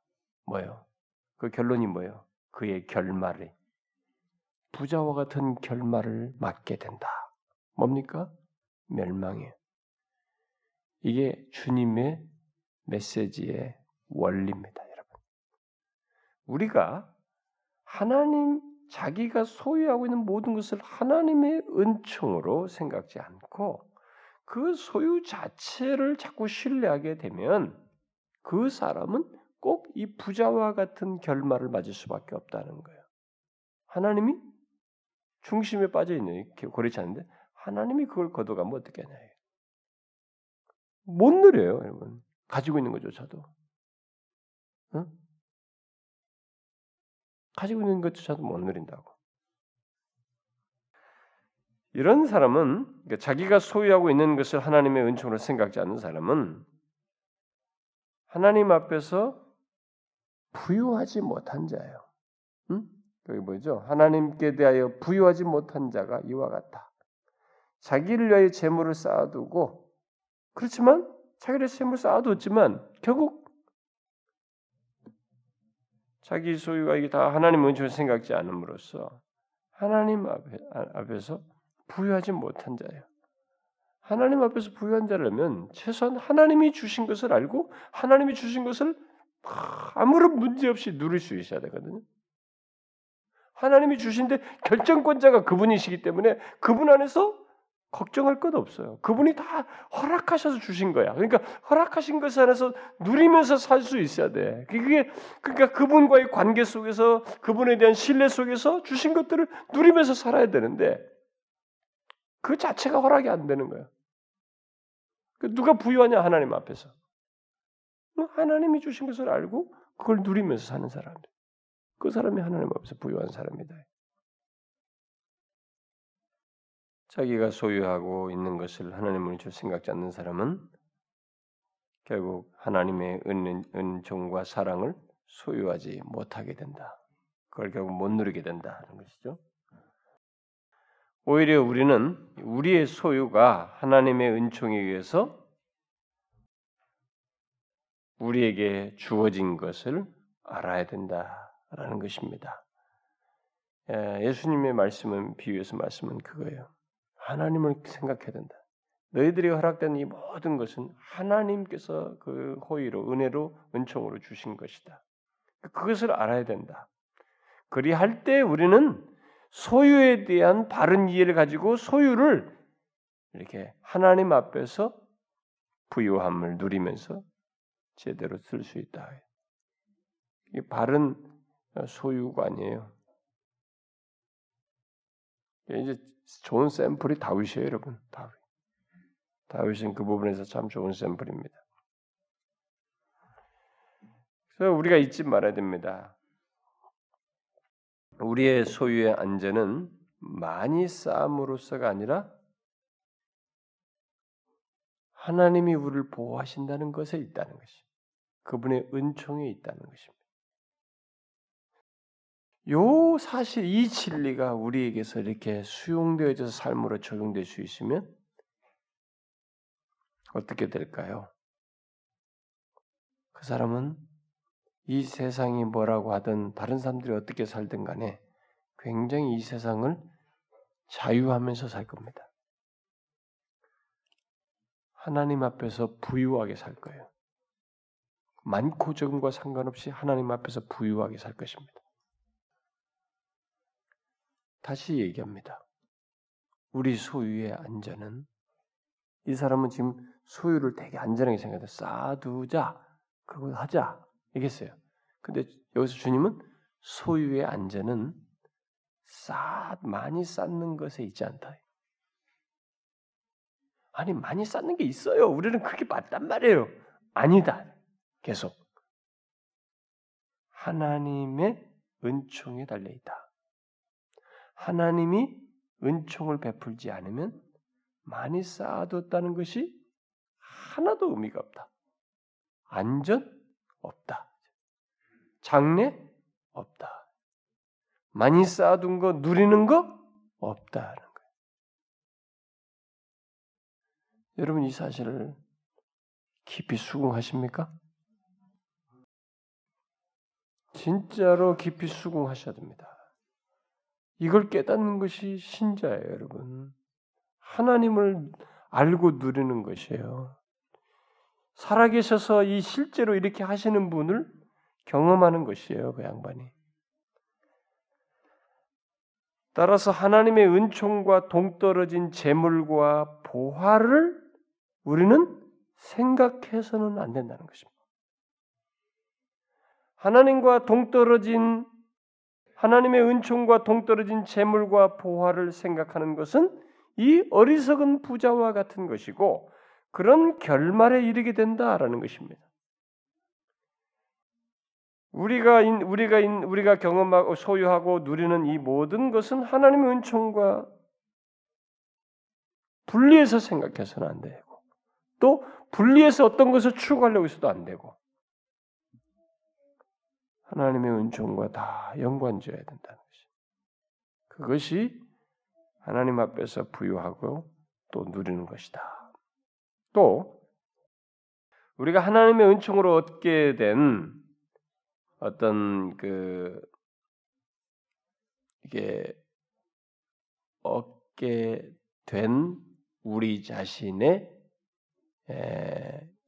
뭐요? 그 결론이 뭐요? 그의 결말이 부자와 같은 결말을 맞게 된다. 뭡니까? 멸망이에요. 이게 주님의 메시지의 원리입니다, 여러분. 우리가 하나님 자기가 소유하고 있는 모든 것을 하나님의 은총으로 생각지 않고 그 소유 자체를 자꾸 신뢰하게 되면 그 사람은 꼭 이 부자와 같은 결말을 맞을 수밖에 없다는 거예요. 하나님이 중심에 빠져 있는 고리치 않는데 하나님이 그걸 거둬가면 어떻게 하냐. 못 누려요, 여러분. 가지고 있는 것조차도. 응? 가지고 있는 것조차도 못 누린다고. 이런 사람은 그러니까 자기가 소유하고 있는 것을 하나님의 은총으로 생각지 않는 사람은 하나님 앞에서 부유하지 못한 자예요. 응? 여기 뭐죠? 하나님께 대하여 부유하지 못한 자가 이와 같다. 자기를 위하여 재물을 쌓아두고 그렇지만 자기를 재물 쌓아뒀지만 결국 자기 소유가 이게 다 하나님 은총을 생각지 않음으로써 하나님 앞에, 앞에서 부유하지 못한 자예요. 하나님 앞에서 부유한 자라면 최소한 하나님이 주신 것을 알고 하나님이 주신 것을 아무런 문제 없이 누릴 수 있어야 되거든요. 하나님이 주신데 결정권자가 그분이시기 때문에 그분 안에서 걱정할 것 없어요. 그분이 다 허락하셔서 주신 거야. 그러니까 허락하신 것 안에서 누리면서 살 수 있어야 돼. 그게 그러니까 그분과의 관계 속에서 그분에 대한 신뢰 속에서 주신 것들을 누리면서 살아야 되는데 그 자체가 허락이 안 되는 거예요. 그 누가 부유하냐 하나님 앞에서. 하나님이 주신 것을 알고 그걸 누리면서 사는 사람들. 그 사람이 하나님 앞에서 부유한 사람이다. 자기가 소유하고 있는 것을 하나님을 줄 생각지 않는 사람은 결국 하나님의 은, 은총과 사랑을 소유하지 못하게 된다. 그걸 결국 못 누리게 된다는 것이죠. 오히려 우리는 우리의 소유가 하나님의 은총에 의해서 우리에게 주어진 것을 알아야 된다 라는 것입니다. 예, 예수님의 말씀은 비유에서 말씀은 그거예요. 하나님을 생각해야 된다. 너희들이 허락된 이 모든 것은 하나님께서 그 호의로 은혜로 은총으로 주신 것이다. 그것을 알아야 된다. 그리할 때 우리는 소유에 대한 바른 이해를 가지고 소유를 이렇게 하나님 앞에서 부유함을 누리면서 제대로 쓸 수 있다. 이 바른 소유가 아니에요. 이제 좋은 샘플이 다윗이에요, 여러분. 다윗. 다윗은 그 부분에서 참 좋은 샘플입니다. 그래서 우리가 잊지 말아야 됩니다. 우리의 소유의 안전은 많이 쌓음으로써가 아니라 하나님이 우리를 보호하신다는 것에 있다는 것이 그분의 은총에 있다는 것입니다. 요 사실 이 진리가 우리에게서 이렇게 수용되어져서 삶으로 적용될 수 있으면 어떻게 될까요? 그 사람은 이 세상이 뭐라고 하든 다른 사람들이 어떻게 살든 간에 굉장히 이 세상을 자유하면서 살 겁니다. 하나님 앞에서 부유하게 살 거예요. 많고 적음과 상관없이 하나님 앞에서 부유하게 살 것입니다. 다시 얘기합니다. 우리 소유의 안전은 이 사람은 지금 소유를 되게 안전하게 생각해 쌓아두자 그러고 하자 이겠어요. 근데 여기서 주님은 소유의 안전은 쌓 많이 쌓는 것에 있지 않다. 아니 많이 쌓는 게 있어요. 우리는 그게 맞단 말이에요. 아니다. 계속 하나님의 은총에 달려 있다. 하나님이 은총을 베풀지 않으면 많이 쌓아뒀다는 것이 하나도 의미가 없다. 안전 없다. 장래 없다. 많이 쌓아둔 거 누리는 거 없다는 거예요. 여러분 이 사실을 깊이 수긍하십니까? 진짜로 깊이 수긍하셔야 됩니다. 이걸 깨닫는 것이 신자예요, 여러분. 하나님을 알고 누리는 것이에요. 살아계셔서 이 실제로 이렇게 하시는 분을 경험하는 것이에요, 그 양반이. 따라서 하나님의 은총과 동떨어진 재물과 보화를 우리는 생각해서는 안 된다는 것입니다. 하나님과 동떨어진 하나님의 은총과 동떨어진 재물과 보화를 생각하는 것은 이 어리석은 부자와 같은 것이고 그런 결말에 이르게 된다라는 것입니다. 우리가 우리가 우리가 경험하고 소유하고 누리는 이 모든 것은 하나님의 은총과 분리해서 생각해서는 안 되고 또 분리해서 어떤 것을 추구하려고 해서도 안 되고 하나님의 은총과 다 연관지어야 된다는 것이. 그것이 하나님 앞에서 부유하고 또 누리는 것이다. 또 우리가 하나님의 은총으로 얻게 된 어떤 그 이게 얻게 된 우리 자신의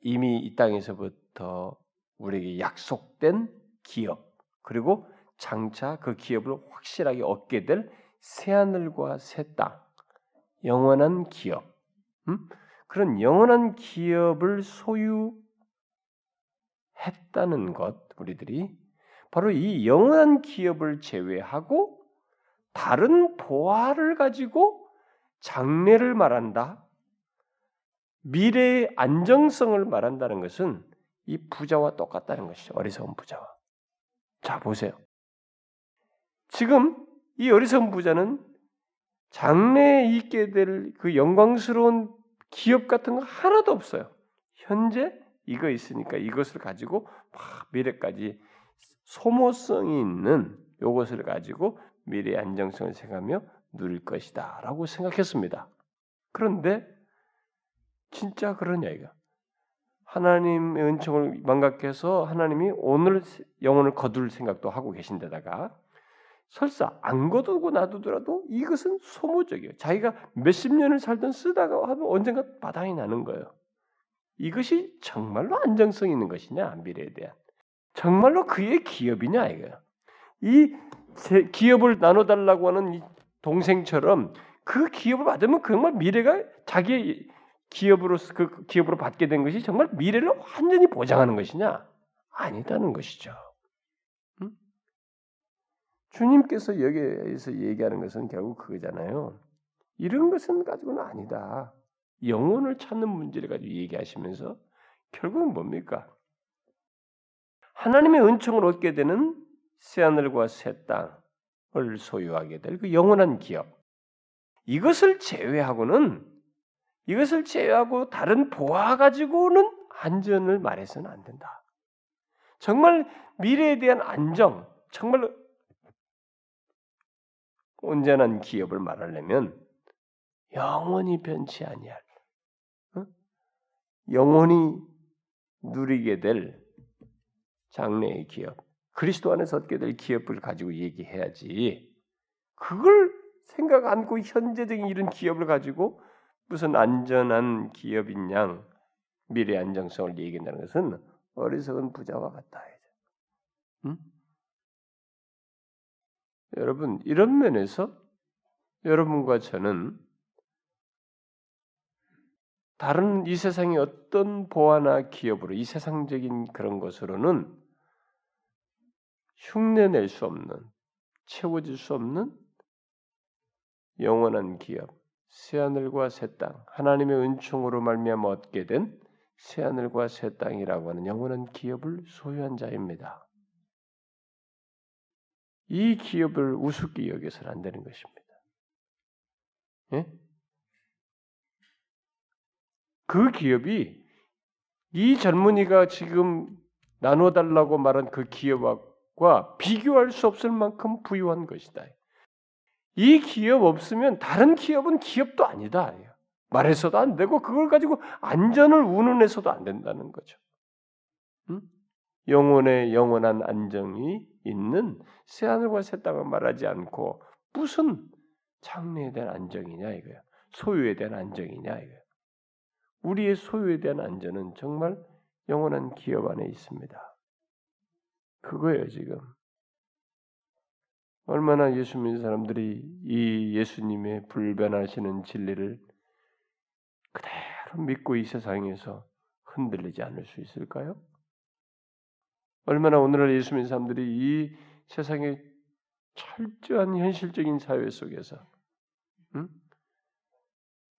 이미 이 땅에서부터 우리에게 약속된 기업 그리고 장차 그 기업을 확실하게 얻게 될 새하늘과 새 땅, 영원한 기업, 음? 그런 영원한 기업을 소유했다는 것, 우리들이 바로 이 영원한 기업을 제외하고 다른 보화를 가지고 장래를 말한다. 미래의 안정성을 말한다는 것은 이 부자와 똑같다는 것이죠. 어리석은 부자와. 자, 보세요. 지금 이 어리석은 부자는 장래에 있게 될 그 영광스러운 기업 같은 거 하나도 없어요. 현재 이거 있으니까 이것을 가지고 막 미래까지 소모성이 있는 이것을 가지고 미래 안정성을 생각하며 누릴 것이다 라고 생각했습니다. 그런데 진짜 그러냐 이거. 하나님의 은총을 망각해서 하나님이 오늘 영혼을 거둘 생각도 하고 계신데다가 설사 안 거두고 놔두더라도 이것은 소모적이에요. 자기가 몇십 년을 살던 쓰다가 하면 언젠가 바닥이 나는 거예요. 이것이 정말로 안정성 있는 것이냐 미래에 대한 정말로 그의 기업이냐 이거야. 이 기업을 나눠달라고 하는 이 동생처럼 그 기업을 받으면 정말 미래가 자기의 기업으로 그 기업으로 받게 된 것이 정말 미래를 완전히 보장하는 것이냐? 아니다는 것이죠. 음? 주님께서 여기에서 얘기하는 것은 결국 그거잖아요. 이런 것은 가지고는 아니다. 영혼을 찾는 문제를 가지고 얘기하시면서 결국은 뭡니까? 하나님의 은총을 얻게 되는 새 하늘과 새 땅을 소유하게 될 그 영원한 기업. 이것을 제외하고는 이것을 제외하고 다른 보아 가지고는 안전을 말해서는 안 된다. 정말 미래에 대한 안정, 정말 온전한 기업을 말하려면 영원히 변치 아니할, 어? 영원히 누리게 될 장래의 기업, 그리스도 안에서 얻게 될 기업을 가지고 얘기해야지. 그걸 생각 않고 현재적인 이런 기업을 가지고 무슨 안전한 기업인 양 미래 안정성을 얘기한다는 것은 어리석은 부자와 같다. 응? 여러분 이런 면에서 여러분과 저는 다른 이 세상의 어떤 보아나 기업으로 이 세상적인 그런 것으로는 흉내낼 수 없는 채워질 수 없는 영원한 기업 새 하늘과 새 땅 하나님의 은총으로 말미암아 얻게 된 새 하늘과 새 땅이라고 하는 영원한 기업을 소유한 자입니다. 이 기업을 우습게 여겨서는 안 되는 것입니다. 예? 그 기업이 이 젊은이가 지금 나눠달라고 말한 그 기업과 비교할 수 없을 만큼 부유한 것이다. 이 기업 없으면 다른 기업은 기업도 아니다. 말해서도 안 되고 그걸 가지고 안전을 운운해서도 안 된다는 거죠. 응? 영혼의 영원한 안정이 있는 새 하늘과 새 땅을 말하지 않고 무슨 장래에 대한 안정이냐 이거야. 소유에 대한 안정이냐 이거야. 우리의 소유에 대한 안전은 정말 영원한 기업 안에 있습니다. 그거예요, 지금. 얼마나 예수 믿는 사람들이 이 예수님의 불변하시는 진리를 그대로 믿고 이 세상에서 흔들리지 않을 수 있을까요? 얼마나 오늘날 예수 믿는 사람들이 이 세상의 철저한 현실적인 사회 속에서 응?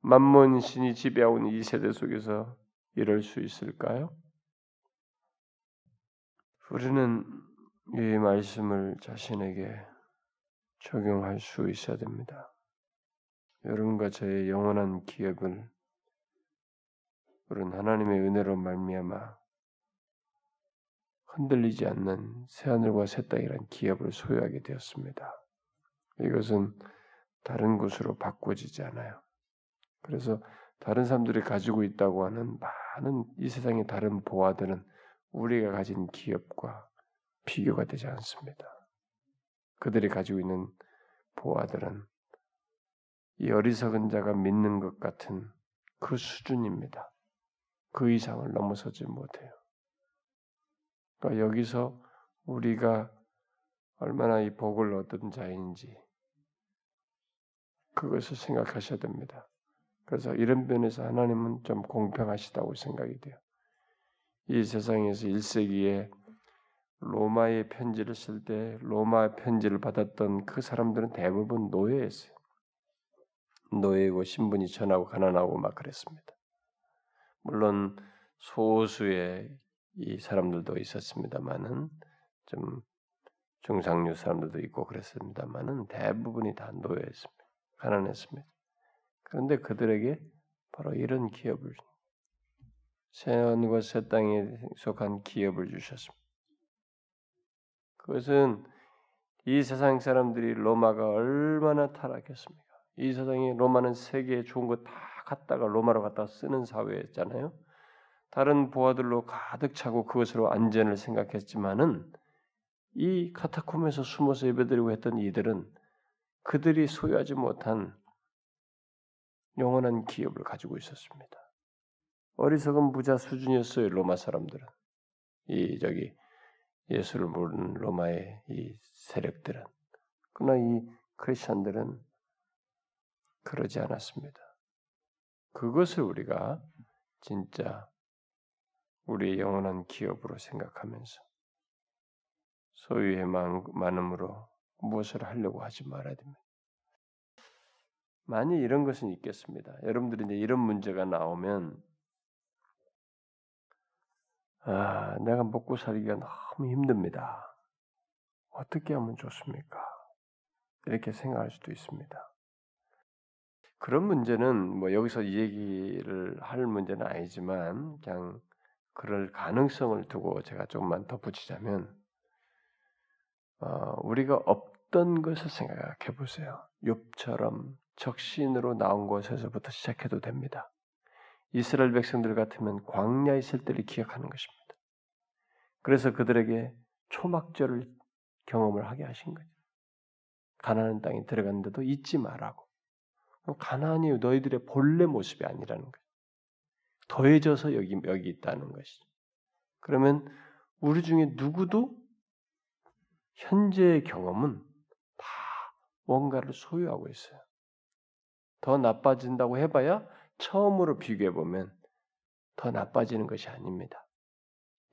만몬 신이 지배하고 있는 이 세대 속에서 이럴 수 있을까요? 우리는 이 말씀을 자신에게 적용할 수 있어야 됩니다. 여러분과 저의 영원한 기업을 우리는 하나님의 은혜로 말미암아 흔들리지 않는 새 하늘과 새 땅이란 기업을 소유하게 되었습니다. 이것은 다른 곳으로 바꿔지지 않아요. 그래서 다른 사람들이 가지고 있다고 하는 많은 이 세상의 다른 보아들은 우리가 가진 기업과 비교가 되지 않습니다. 그들이 가지고 있는 보아들은 이 어리석은 자가 믿는 것 같은 그 수준입니다. 그 이상을 넘어서지 못해요. 그러니까 여기서 우리가 얼마나 이 복을 얻은 자인지 그것을 생각하셔야 됩니다. 그래서 이런 면에서 하나님은 좀 공평하시다고 생각이 돼요. 이 세상에서 1세기에 로마의 편지를 쓸 때 로마 편지를 받았던 그 사람들은 대부분 노예였어요. 노예고 신분이 전하고 가난하고 막 그랬습니다. 물론 소수의 이 사람들도 있었습니다만은 좀 중상류 사람들도 있고 그랬습니다만은 대부분이 다 노예였습니다. 가난했습니다. 그런데 그들에게 바로 이런 기업을 새 하늘과 새 땅에 속한 기업을 주셨습니다. 그것은 이 세상 사람들이 로마가 얼마나 타락했습니까? 이 세상에 로마는 세계에 좋은 거 다 갖다가 로마로 갖다 쓰는 사회였잖아요. 다른 보아들로 가득 차고 그것으로 안전을 생각했지만은 이 카타콤에서 숨어서 예배드리고 했던 이들은 그들이 소유하지 못한 영원한 기업을 가지고 있었습니다. 어리석은 부자 수준이었어요 로마 사람들은. 이 저기 예수를 모르는 로마의 이 세력들은. 그러나 이 크리스천들은 그러지 않았습니다. 그것을 우리가 진짜 우리의 영원한 기업으로 생각하면서 소유의 많음으로 무엇을 하려고 하지 말아야 됩니다. 만약 이런 것은 있겠습니다. 여러분들이 이제 이런 문제가 나오면 아, 내가 먹고 살기가 너무 힘듭니다. 어떻게 하면 좋습니까? 이렇게 생각할 수도 있습니다. 그런 문제는 뭐 여기서 이 얘기를 할 문제는 아니지만 그냥 그럴 가능성을 두고 제가 조금만 덧붙이자면 어, 우리가 없던 것을 생각해 보세요. 욥처럼 적신으로 나온 것에서부터 시작해도 됩니다. 이스라엘 백성들 같으면 광야에 있을 때를 기억하는 것입니다. 그래서 그들에게 초막절을 경험을 하게 하신 거죠. 가나안 땅에 들어갔는데도 잊지 말라고. 가나안이 너희들의 본래 모습이 아니라는 거예요. 더해져서 여기 여기 있다는 것이죠. 그러면 우리 중에 누구도 현재의 경험은 다 뭔가를 소유하고 있어요. 더 나빠진다고 해봐야 처음으로 비교해 보면 더 나빠지는 것이 아닙니다.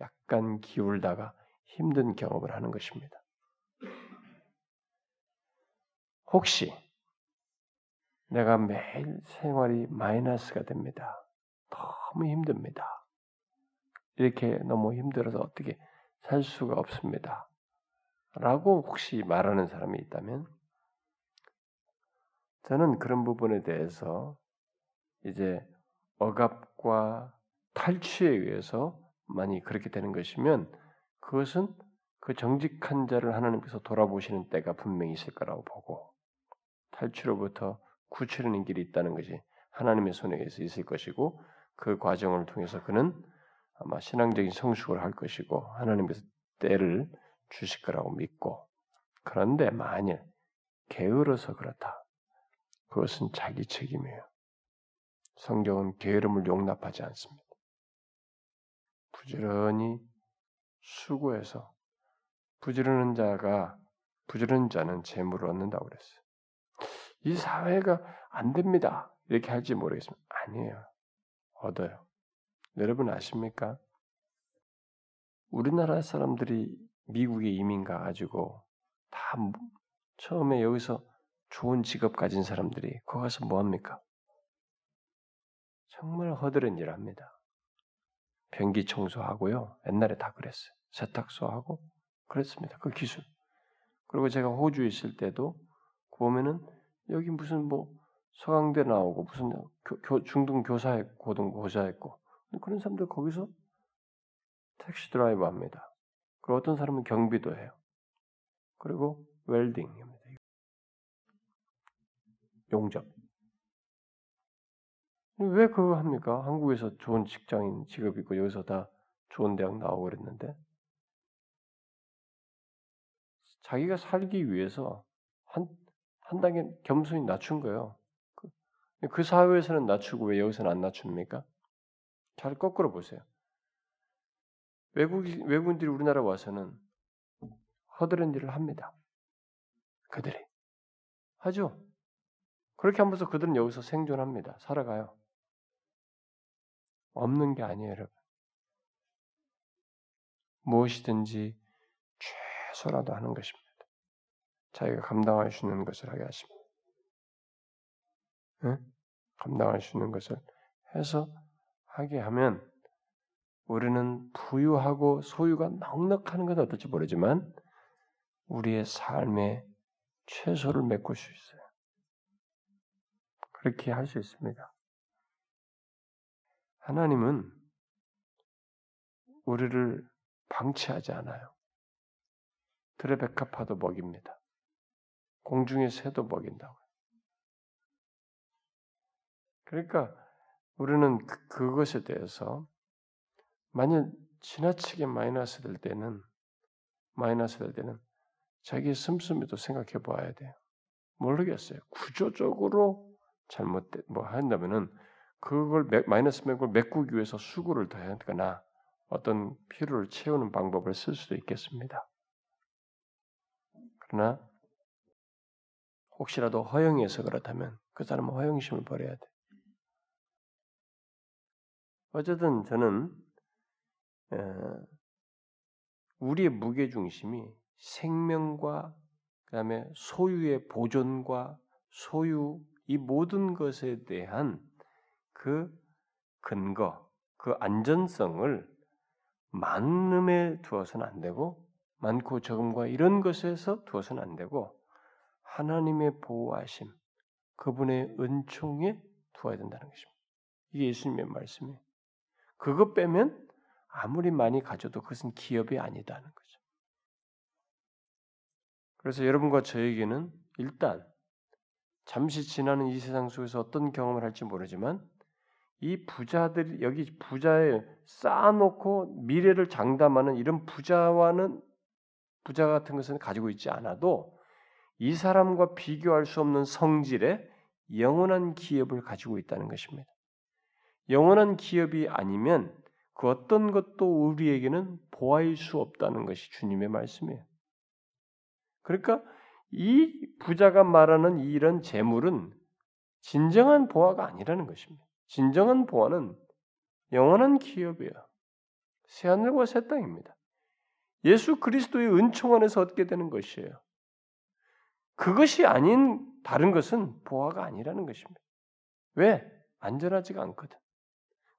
약간 기울다가 힘든 경험을 하는 것입니다. 혹시 내가 매일 생활이 마이너스가 됩니다. 너무 힘듭니다. 이렇게 너무 힘들어서 어떻게 살 수가 없습니다. 라고 혹시 말하는 사람이 있다면 저는 그런 부분에 대해서 이제 억압과 탈취에 의해서 많이 그렇게 되는 것이면 그것은 그 정직한 자를 하나님께서 돌아보시는 때가 분명히 있을 거라고 보고 탈취로부터 구출하는 길이 있다는 것이 하나님의 손에 서 있을 것이고 그 과정을 통해서 그는 아마 신앙적인 성숙을 할 것이고 하나님께서 때를 주실 거라고 믿고 그런데 만일 게으러서 그렇다. 그것은 자기 책임이에요. 성경은 게으름을 용납하지 않습니다. 부지런히 수고해서 부지런한 자가 부지런한 자는 재물을 얻는다고 그랬어요. 이 사회가 안 됩니다. 이렇게 할지 모르겠습니다. 아니에요. 얻어요. 여러분 아십니까? 우리나라 사람들이 미국에 이민 가가지고 다 처음에 여기서 좋은 직업 가진 사람들이 거기 가서 뭐 합니까? 정말 허드렛 일 합니다. 변기 청소하고요. 옛날에 다 그랬어요. 세탁소하고 그랬습니다. 그 기술. 그리고 제가 호주에 있을 때도 보면은 여기 무슨 뭐 서강대 나오고 무슨 교, 교, 중등 교사에 고등 교사했고 그런 사람들 거기서 택시 드라이버 합니다. 그리고 어떤 사람은 경비도 해요. 그리고 웰딩입니다. 용접. 왜 그거 합니까? 한국에서 좋은 직장인 직업 있고 여기서 다 좋은 대학 나오고 그랬는데 자기가 살기 위해서 한, 한 단계 겸손히 낮춘 거예요. 그, 그 사회에서는 낮추고 왜 여기서는 안 낮춥니까? 잘 거꾸로 보세요. 외국 외국인들이 우리나라 와서는 허드렛 일을 합니다. 그들이 하죠. 그렇게 하면서 그들은 여기서 생존합니다. 살아가요. 없는 게 아니에요, 여러분. 무엇이든지 최소라도 하는 것입니다. 자기가 감당할 수 있는 것을 하게 하십니다. 응? 감당할 수 있는 것을 해서 하게 하면 우리는 부유하고 소유가 넉넉하는 건 어떨지 모르지만 우리의 삶에 최소를 메꿀 수 있어요. 그렇게 할 수 있습니다. 하나님은 우리를 방치하지 않아요. 백합화도 먹입니다. 공중의 새도 먹인다고. 그러니까 우리는 그, 그것에 대해서 만일 지나치게 마이너스 될 때는 마이너스 될 때는 자기의 씀씀이도 생각해 봐야 돼요. 모르겠어요. 구조적으로 잘못된 뭐 한다면은 그걸 마이너스 맥을 메꾸기 위해서 수고를 더 해야 되거나 어떤 필요를 채우는 방법을 쓸 수도 있겠습니다. 그러나 혹시라도 허영해서 그렇다면 그 사람은 허영심을 버려야 돼. 어쨌든 저는 우리의 무게 중심이 생명과 그다음에 소유의 보존과 소유 이 모든 것에 대한 그 근거, 그 안전성을 많음에 두어서는 안 되고 많고 적음과 이런 것에서 두어서는 안 되고 하나님의 보호하심, 그분의 은총에 두어야 된다는 것입니다. 이게 예수님의 말씀이에요. 그것 빼면 아무리 많이 가져도 그것은 기업이 아니다는 거죠. 그래서 여러분과 저에게는 일단 잠시 지나는 이 세상 속에서 어떤 경험을 할지 모르지만 이 부자들 여기 부자에 쌓아놓고 미래를 장담하는 이런 부자와는 부자 같은 것은 가지고 있지 않아도 이 사람과 비교할 수 없는 성질의 영원한 기업을 가지고 있다는 것입니다. 영원한 기업이 아니면 그 어떤 것도 우리에게는 보아일 수 없다는 것이 주님의 말씀이에요. 그러니까 이 부자가 말하는 이런 재물은 진정한 보화가 아니라는 것입니다. 진정한 보화는 영원한 기업이에요. 새 하늘과 새 땅입니다. 예수 그리스도의 은총 안에서 얻게 되는 것이에요. 그것이 아닌 다른 것은 보화가 아니라는 것입니다. 왜? 안전하지가 않거든.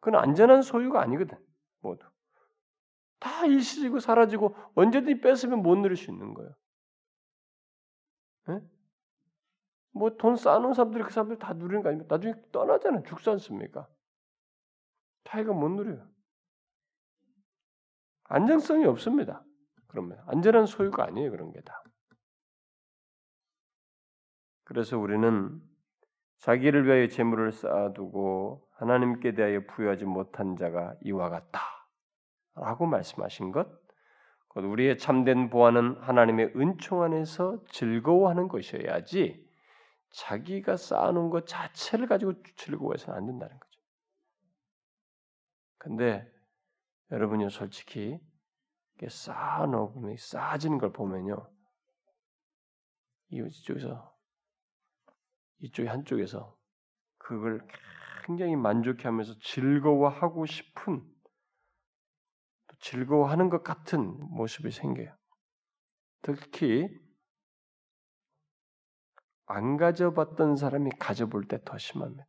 그건 안전한 소유가 아니거든. 모두. 다 일시지고 사라지고 언제든지 뺏으면 못 누릴 수 있는 거예요. 네? 뭐 돈 쌓아놓은 사람들이 그 사람들 다 누리는 거 아닙니까? 나중에 떠나잖아요. 죽지 않습니까? 타이가 못 누려요. 안정성이 없습니다. 그러면 안전한 소유가 아니에요. 그런 게 다. 그래서 우리는 자기를 위하여 재물을 쌓아두고 하나님께 대하여 부여하지 못한 자가 이와 같다. 라고 말씀하신 것. 우리의 참된 보안은 하나님의 은총 안에서 즐거워하는 것이어야지 자기가 쌓아놓은 것 자체를 가지고 즐거워해서는 안 된다는 거죠. 근데 여러분이 솔직히 쌓아놓으면 쌓아지는 걸 보면요. 이쪽에서 이쪽에 한쪽에서 그걸 굉장히 만족해하면서 즐거워하고 싶은 즐거워하는 것 같은 모습이 생겨요. 특히 안 가져봤던 사람이 가져볼 때 더 심합니다.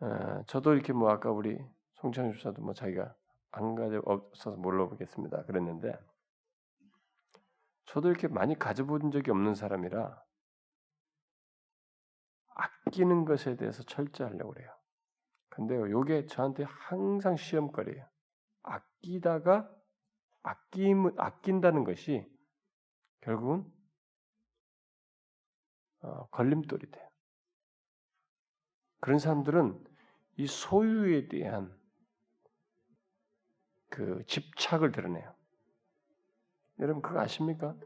어, 저도 이렇게 뭐 아까 우리 송창 주사도 뭐 자기가 안 가져 없어서 몰라보겠습니다. 그랬는데 저도 이렇게 많이 가져본 적이 없는 사람이라 아끼는 것에 대해서 철저하려고 그래요. 근데요, 요게 저한테 항상 시험거리예요. 아끼다가 아낌 아낀다는 것이 결국은 어, 걸림돌이 돼요. 그런 사람들은 이 소유에 대한 그 집착을 드러내요. 여러분 그거 아십니까?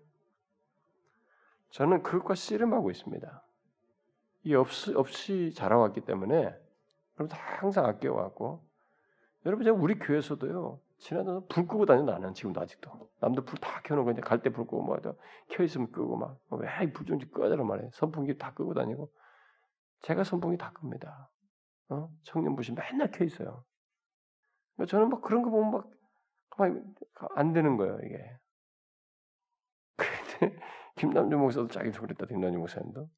저는 그것과 씨름하고 있습니다. 이 없이, 없이 자라왔기 때문에 여러분 항상 아껴왔고 여러분 제가 우리 교회에서도요 지난해 불 끄고 다녀 나는 지금도 아직도 남들 불 다 켜놓고 이제 갈 때 불 끄고 뭐켜 있으면 끄고 막 왜불 좀 꺼져라 말해 선풍기 다 끄고 다니고 제가 선풍기 다 끕니다. 어? 청년부시 맨날 켜 있어요. 그러니까 저는 막 그런 거 보면 막 안 되는 거예요 이게. 근데 김남주 목사도 자기도 그랬다 김남주 목사님도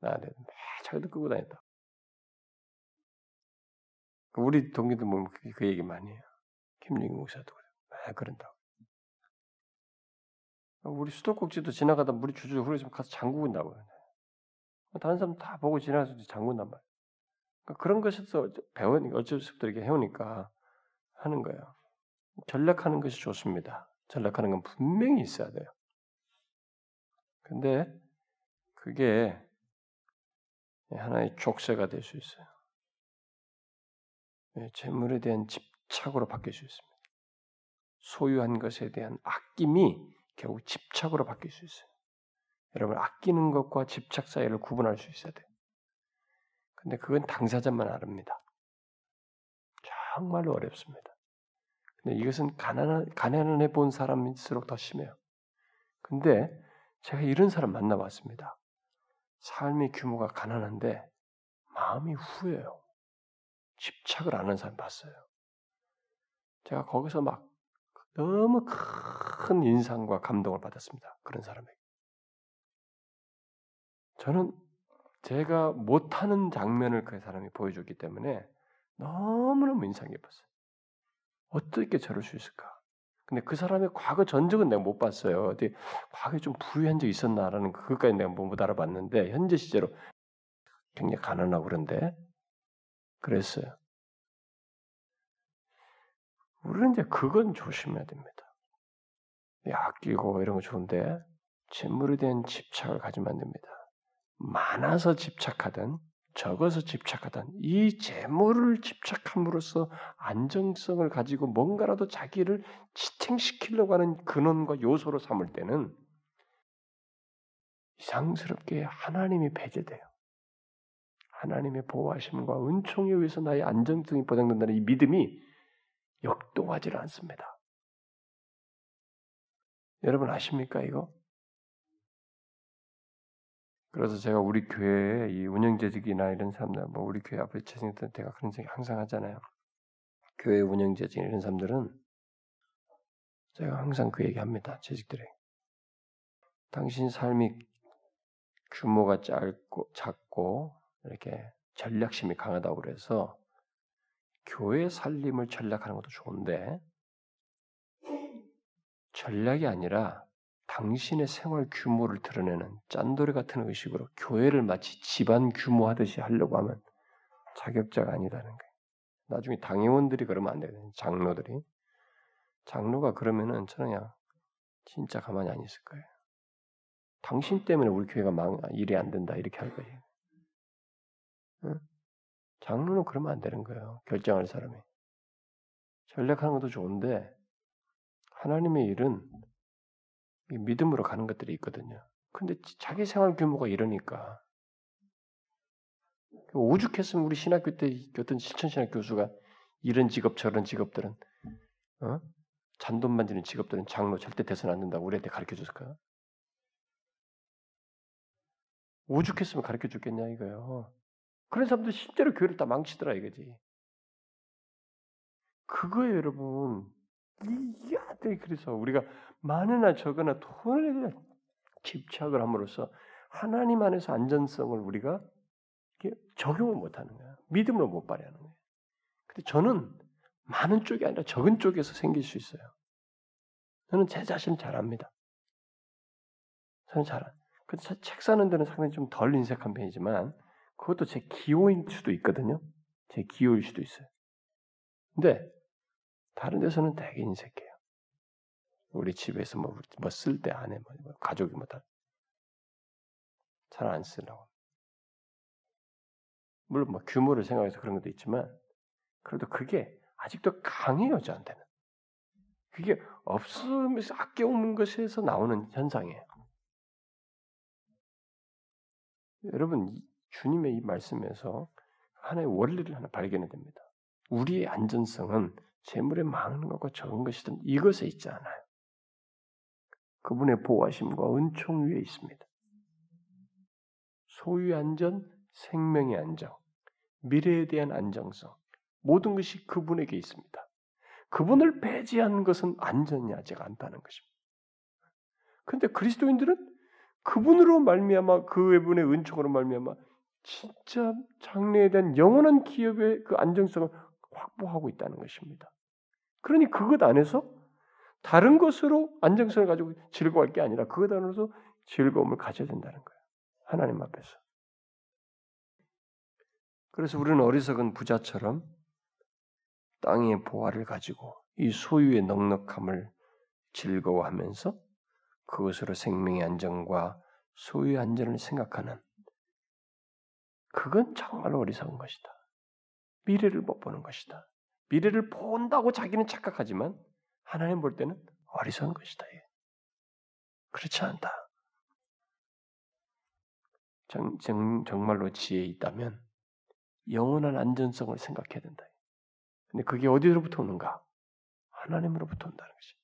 나한테 막 자기도 끄고 다녔다. 우리 동기들 보면 그, 그 얘기 많이 해요. 김영희 목사도 그래. 아, 그런다고. 우리 수도꼭지도 지나가다 물이 주주 흐르면 가서 잠그는다고. 다른 사람 다 보고 지나가서 잠근단 말이야. 그러니까 그런 것에서 배운 어쩔 수 없게 해오니까 하는 거예요. 전략하는 것이 좋습니다. 전략하는 건 분명히 있어야 돼요. 근데 그게 하나의 족쇄가 될 수 있어요. 예, 재물에 대한 집 착으로 바뀔 수 있습니다. 소유한 것에 대한 아낌이 결국 집착으로 바뀔 수 있어요. 여러분 아끼는 것과 집착 사이를 구분할 수 있어야 돼요. 근데 그건 당사자만 아릅니다. 정말로 어렵습니다. 근데 이것은 가난한, 가난해 본 사람일수록 더 심해요. 근데 제가 이런 사람 만나봤습니다. 삶의 규모가 가난한데 마음이 후해요. 집착을 안 하는 사람 봤어요. 제가 거기서 막 너무 큰 인상과 감동을 받았습니다. 그런 사람에게. 저는 제가 못하는 장면을 그 사람이 보여줬기 때문에 너무너무 인상 깊었어요. 어떻게 저럴 수 있을까? 근데 그 사람의 과거 전적은 내가 못 봤어요. 어디 과거에 좀 부유한 적 있었나라는 그것까지 내가 못 알아봤는데 현재 시제로 굉장히 가난하고 그런데 그랬어요. 우리는 이제 그건 조심해야 됩니다. 아끼고 이런 거 좋은데 재물에 대한 집착을 가지면 안 됩니다. 많아서 집착하든 적어서 집착하든 이 재물을 집착함으로써 안정성을 가지고 뭔가라도 자기를 지탱시키려고 하는 근원과 요소로 삼을 때는 이상스럽게 하나님이 배제돼요. 하나님의 보호하심과 은총에 의해서 나의 안정성이 보장된다는 이 믿음이 역동하지 않습니다. 여러분 아십니까 이거? 그래서 제가 우리 교회에 이 운영재직이나 이런 사람들, 뭐 우리 교회 앞에 재생했던 때가 그런 생각 항상 하잖아요. 교회 운영재직 이런 사람들은 제가 항상 그 얘기합니다. 재직들에게. 당신 삶이 규모가 짧고 작고 이렇게 전략심이 강하다고 그래서 교회 살림을 전략하는 것도 좋은데 전략이 아니라 당신의 생활 규모를 드러내는 짠돌이 같은 의식으로 교회를 마치 집안 규모 하듯이 하려고 하면 자격자가 아니다는 거예요. 나중에 당회원들이 그러면 안 되거든요. 장로들이. 장로가 그러면은 저는 진짜 가만히 안 있을 거예요. 당신 때문에 우리 교회가 망, 일이 안 된다 이렇게 할 거예요. 응? 장로는 그러면 안 되는 거예요. 결정할 사람이. 전략하는 것도 좋은데 하나님의 일은 믿음으로 가는 것들이 있거든요. 근데 자기 생활 규모가 이러니까 오죽했으면 우리 신학교 때 어떤 실천 신학 교수가 이런 직업 저런 직업들은 어? 잔돈 만지는 직업들은 장로 절대 돼서는 안 된다고 우리한테 가르쳐 줬을까? 오죽했으면 가르쳐 줬겠냐 이거요. 그런 사람들 실제로 교회를 다 망치더라 이거지. 그거에 여러분 이 아들이 그래서 우리가 많으나 적으나 돈에 대한 집착을 함으로써 하나님 안에서 안전성을 우리가 적용을 못하는 거야. 믿음으로 못 발휘하는 거예요. 근데 저는 많은 쪽이 아니라 적은 쪽에서 생길 수 있어요. 저는 제 자신 잘 압니다. 저는 잘. 근데 책 사는 데는 상당히 좀 덜 인색한 편이지만 그것도 제 기호일 수도 있거든요. 제 기호일 수도 있어요. 근데 다른 데서는 되게 인색해요. 우리 집에서 뭐, 뭐쓸때 안에 뭐, 뭐 가족이 뭐 다. 잘 안 쓰려고. 물론 뭐 규모를 생각해서 그런 것도 있지만, 그래도 그게 아직도 강해요, 저한테는. 그게 없으면서 아껴오는 것에서 나오는 현상이에요. 여러분, 주님의 이 말씀에서 하나의 원리를 하나 발견해야 됩니다. 우리의 안전성은 재물에 많은 것과 적은 것이든 이것에 있지 않아요. 그분의 보호하심과 은총 위에 있습니다. 소유의 안전, 생명의 안정, 미래에 대한 안정성, 모든 것이 그분에게 있습니다. 그분을 배제한 것은 안전이 아직 않다는 것입니다. 그런데 그리스도인들은 그분으로 말미암아 그분의 은총으로 말미암아 진짜 장래에 대한 영원한 기업의 그 안정성을 확보하고 있다는 것입니다. 그러니 그것 안에서 다른 것으로 안정성을 가지고 즐거워할 게 아니라 그것 안에서 즐거움을 가져야 된다는 거예요. 하나님 앞에서. 그래서 우리는 어리석은 부자처럼 땅의 보화를 가지고 이 소유의 넉넉함을 즐거워하면서 그것으로 생명의 안정과 소유의 안전을 생각하는 그건 정말 어리석은 것이다. 미래를 못 보는 것이다. 미래를 본다고 자기는 착각하지만 하나님 볼 때는 어리석은 것이다. 그렇지 않다. 정, 정, 정말로 지혜 있다면 영원한 안전성을 생각해야 된다. 근데 그게 어디로부터 오는가? 하나님으로부터 온다는 것이.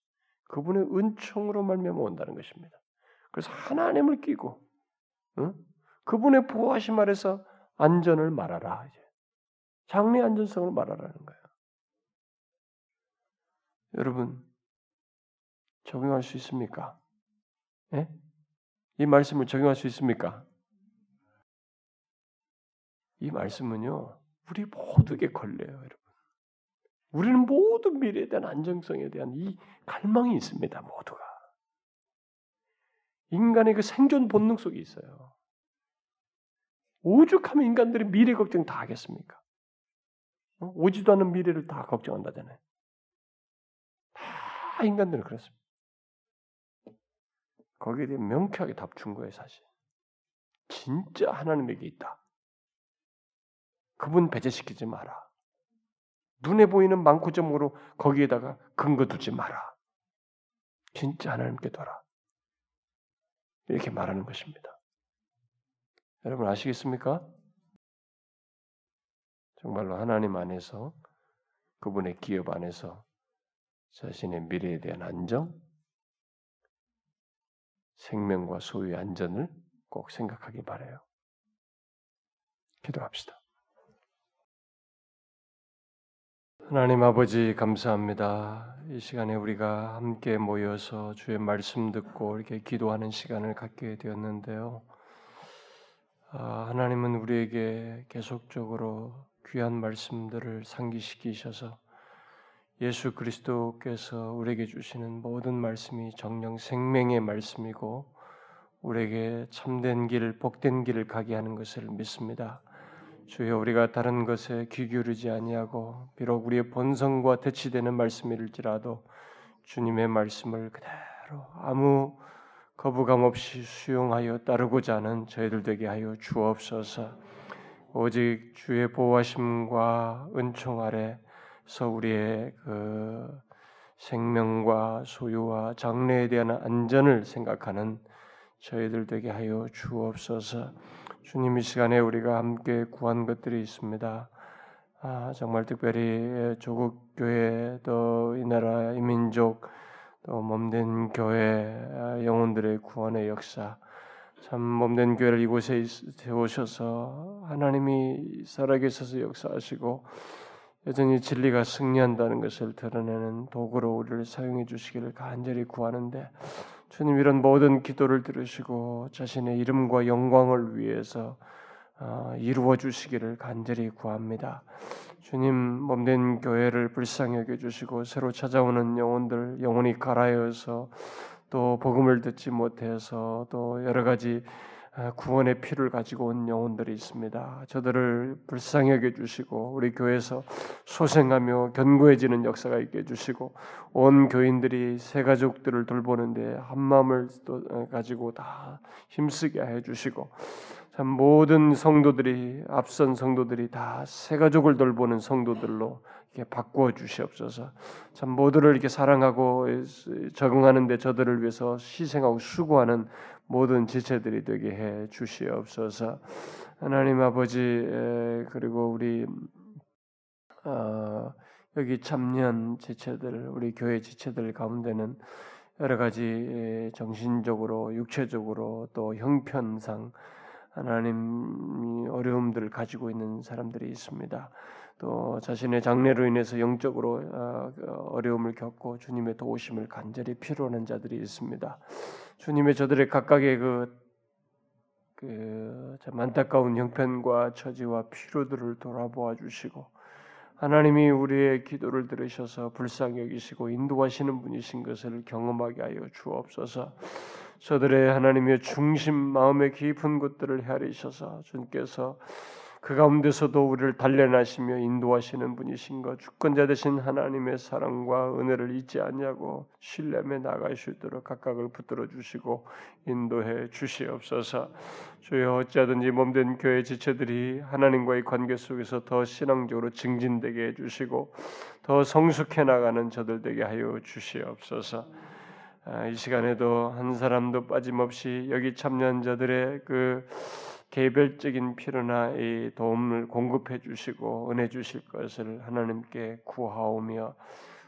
그분의 은총으로 말미암아 온다는 것입니다. 그래서 하나님을 끼고 응? 그분의 보호하심 아래서 안전을 말하라. 장래 안전성을 말하라는 거예요. 여러분 적용할 수 있습니까? 예? 이 말씀을 적용할 수 있습니까? 이 말씀은요 우리 모두에게 걸려요, 여러분. 우리는 모든 미래에 대한 안정성에 대한 이 갈망이 있습니다. 모두가 인간의 그 생존 본능 속에 있어요. 오죽하면 인간들이 미래 걱정 다 하겠습니까? 어? 오지도 않은 미래를 다 걱정한다잖아요. 다 인간들은 그렇습니다. 거기에 대해 명쾌하게 답 준 거예요, 사실. 진짜 하나님에게 있다. 그분 배제시키지 마라. 눈에 보이는 많고 점으로 거기에다가 근거 두지 마라. 진짜 하나님께 둬라. 이렇게 말하는 것입니다. 여러분 아시겠습니까? 정말로 하나님 안에서 그분의 기업 안에서 자신의 미래에 대한 안정, 생명과 소유의 안전을 꼭 생각하기 바래요. 기도합시다. 하나님 아버지 감사합니다. 이 시간에 우리가 함께 모여서 주의 말씀 듣고 이렇게 기도하는 시간을 갖게 되었는데요. 아, 하나님은 우리에게 계속적으로 귀한 말씀들을 상기시키셔서 예수 그리스도께서 우리에게 주시는 모든 말씀이 정령 생명의 말씀이고 우리에게 참된 길, 복된 길을 가게 하는 것을 믿습니다. 주여 우리가 다른 것에 귀 기울이지 아니하고 비록 우리의 본성과 대치되는 말씀일지라도 주님의 말씀을 그대로 아무 거부감 없이 수용하여 따르고자 하는 저희들 되게 하여 주옵소서. 오직 주의 보호하심과 은총 아래서 우리의 그 생명과 소유와 장래에 대한 안전을 생각하는 저희들 되게 하여 주옵소서. 주님 이 시간에 우리가 함께 구한 것들이 있습니다. 아, 정말 특별히 조국 교회 또 이 나라 이 민족 또 몸된 교회 아, 영혼들의 구원의 역사 참 몸된 교회를 이곳에 세우셔서 하나님이 살아계셔서 역사하시고 여전히 진리가 승리한다는 것을 드러내는 도구로 우리를 사용해 주시기를 간절히 구하는데 주님 이런 모든 기도를 들으시고 자신의 이름과 영광을 위해서 어, 이루어 주시기를 간절히 구합니다. 주님 몸된 교회를 불쌍히 여겨 주시고 새로 찾아오는 영혼들 영혼이 갈아여서 또 복음을 듣지 못해서 또 여러 가지 아, 구원의 피를 가지고 온 영혼들이 있습니다. 저들을 불쌍히 여겨 주시고 우리 교회에서 소생하며 견고해지는 역사가 있게 해주시고 온 교인들이 새 가족들을 돌보는데 한 마음을 어, 가지고 다 힘쓰게 해 주시고 참 모든 성도들이 앞선 성도들이 다 새 가족을 돌보는 성도들로 이렇게 바꾸어 주시옵소서. 참 모두를 이렇게 사랑하고 적응하는데 저들을 위해서 희생하고 수고하는 모든 지체들이 되게 해 주시옵소서. 하나님 아버지 그리고 우리 어, 여기 참년 지체들 우리 교회 지체들 가운데는 여러 가지 정신적으로 육체적으로 또 형편상 하나님 어려움들을 가지고 있는 사람들이 있습니다. 또 자신의 장래로 인해서 영적으로 어, 어려움을 겪고 주님의 도우심을 간절히 필요하는 자들이 있습니다. 주님의 저들의 각각의 그, 그 안타까운 형편과 처지와 필요들을 돌아보아 주시고 하나님이 우리의 기도를 들으셔서 불쌍히 여기시고 인도하시는 분이신 것을 경험하게 하여 주옵소서. 저들의 하나님의 중심 마음의 깊은 곳들을 헤아리셔서 주님께서 그 가운데서도 우리를 단련하시며 인도하시는 분이신 것 주권자 되신 하나님의 사랑과 은혜를 잊지 않냐고 신뢰에 나갈 수 있도록 각각을 붙들어 주시고 인도해 주시옵소서. 주여 어찌하든지 몸된 교회 지체들이 하나님과의 관계 속에서 더 신앙적으로 증진되게 해 주시고 더 성숙해 나가는 저들 되게 하여 주시옵소서. 아, 이 시간에도 한 사람도 빠짐없이 여기 참여한 자들의 그 개별적인 필요나 이 도움을 공급해 주시고 은혜 주실 것을 하나님께 구하오며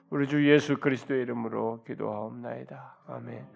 우리 주 예수 그리스도의 이름으로 기도하옵나이다. 아멘.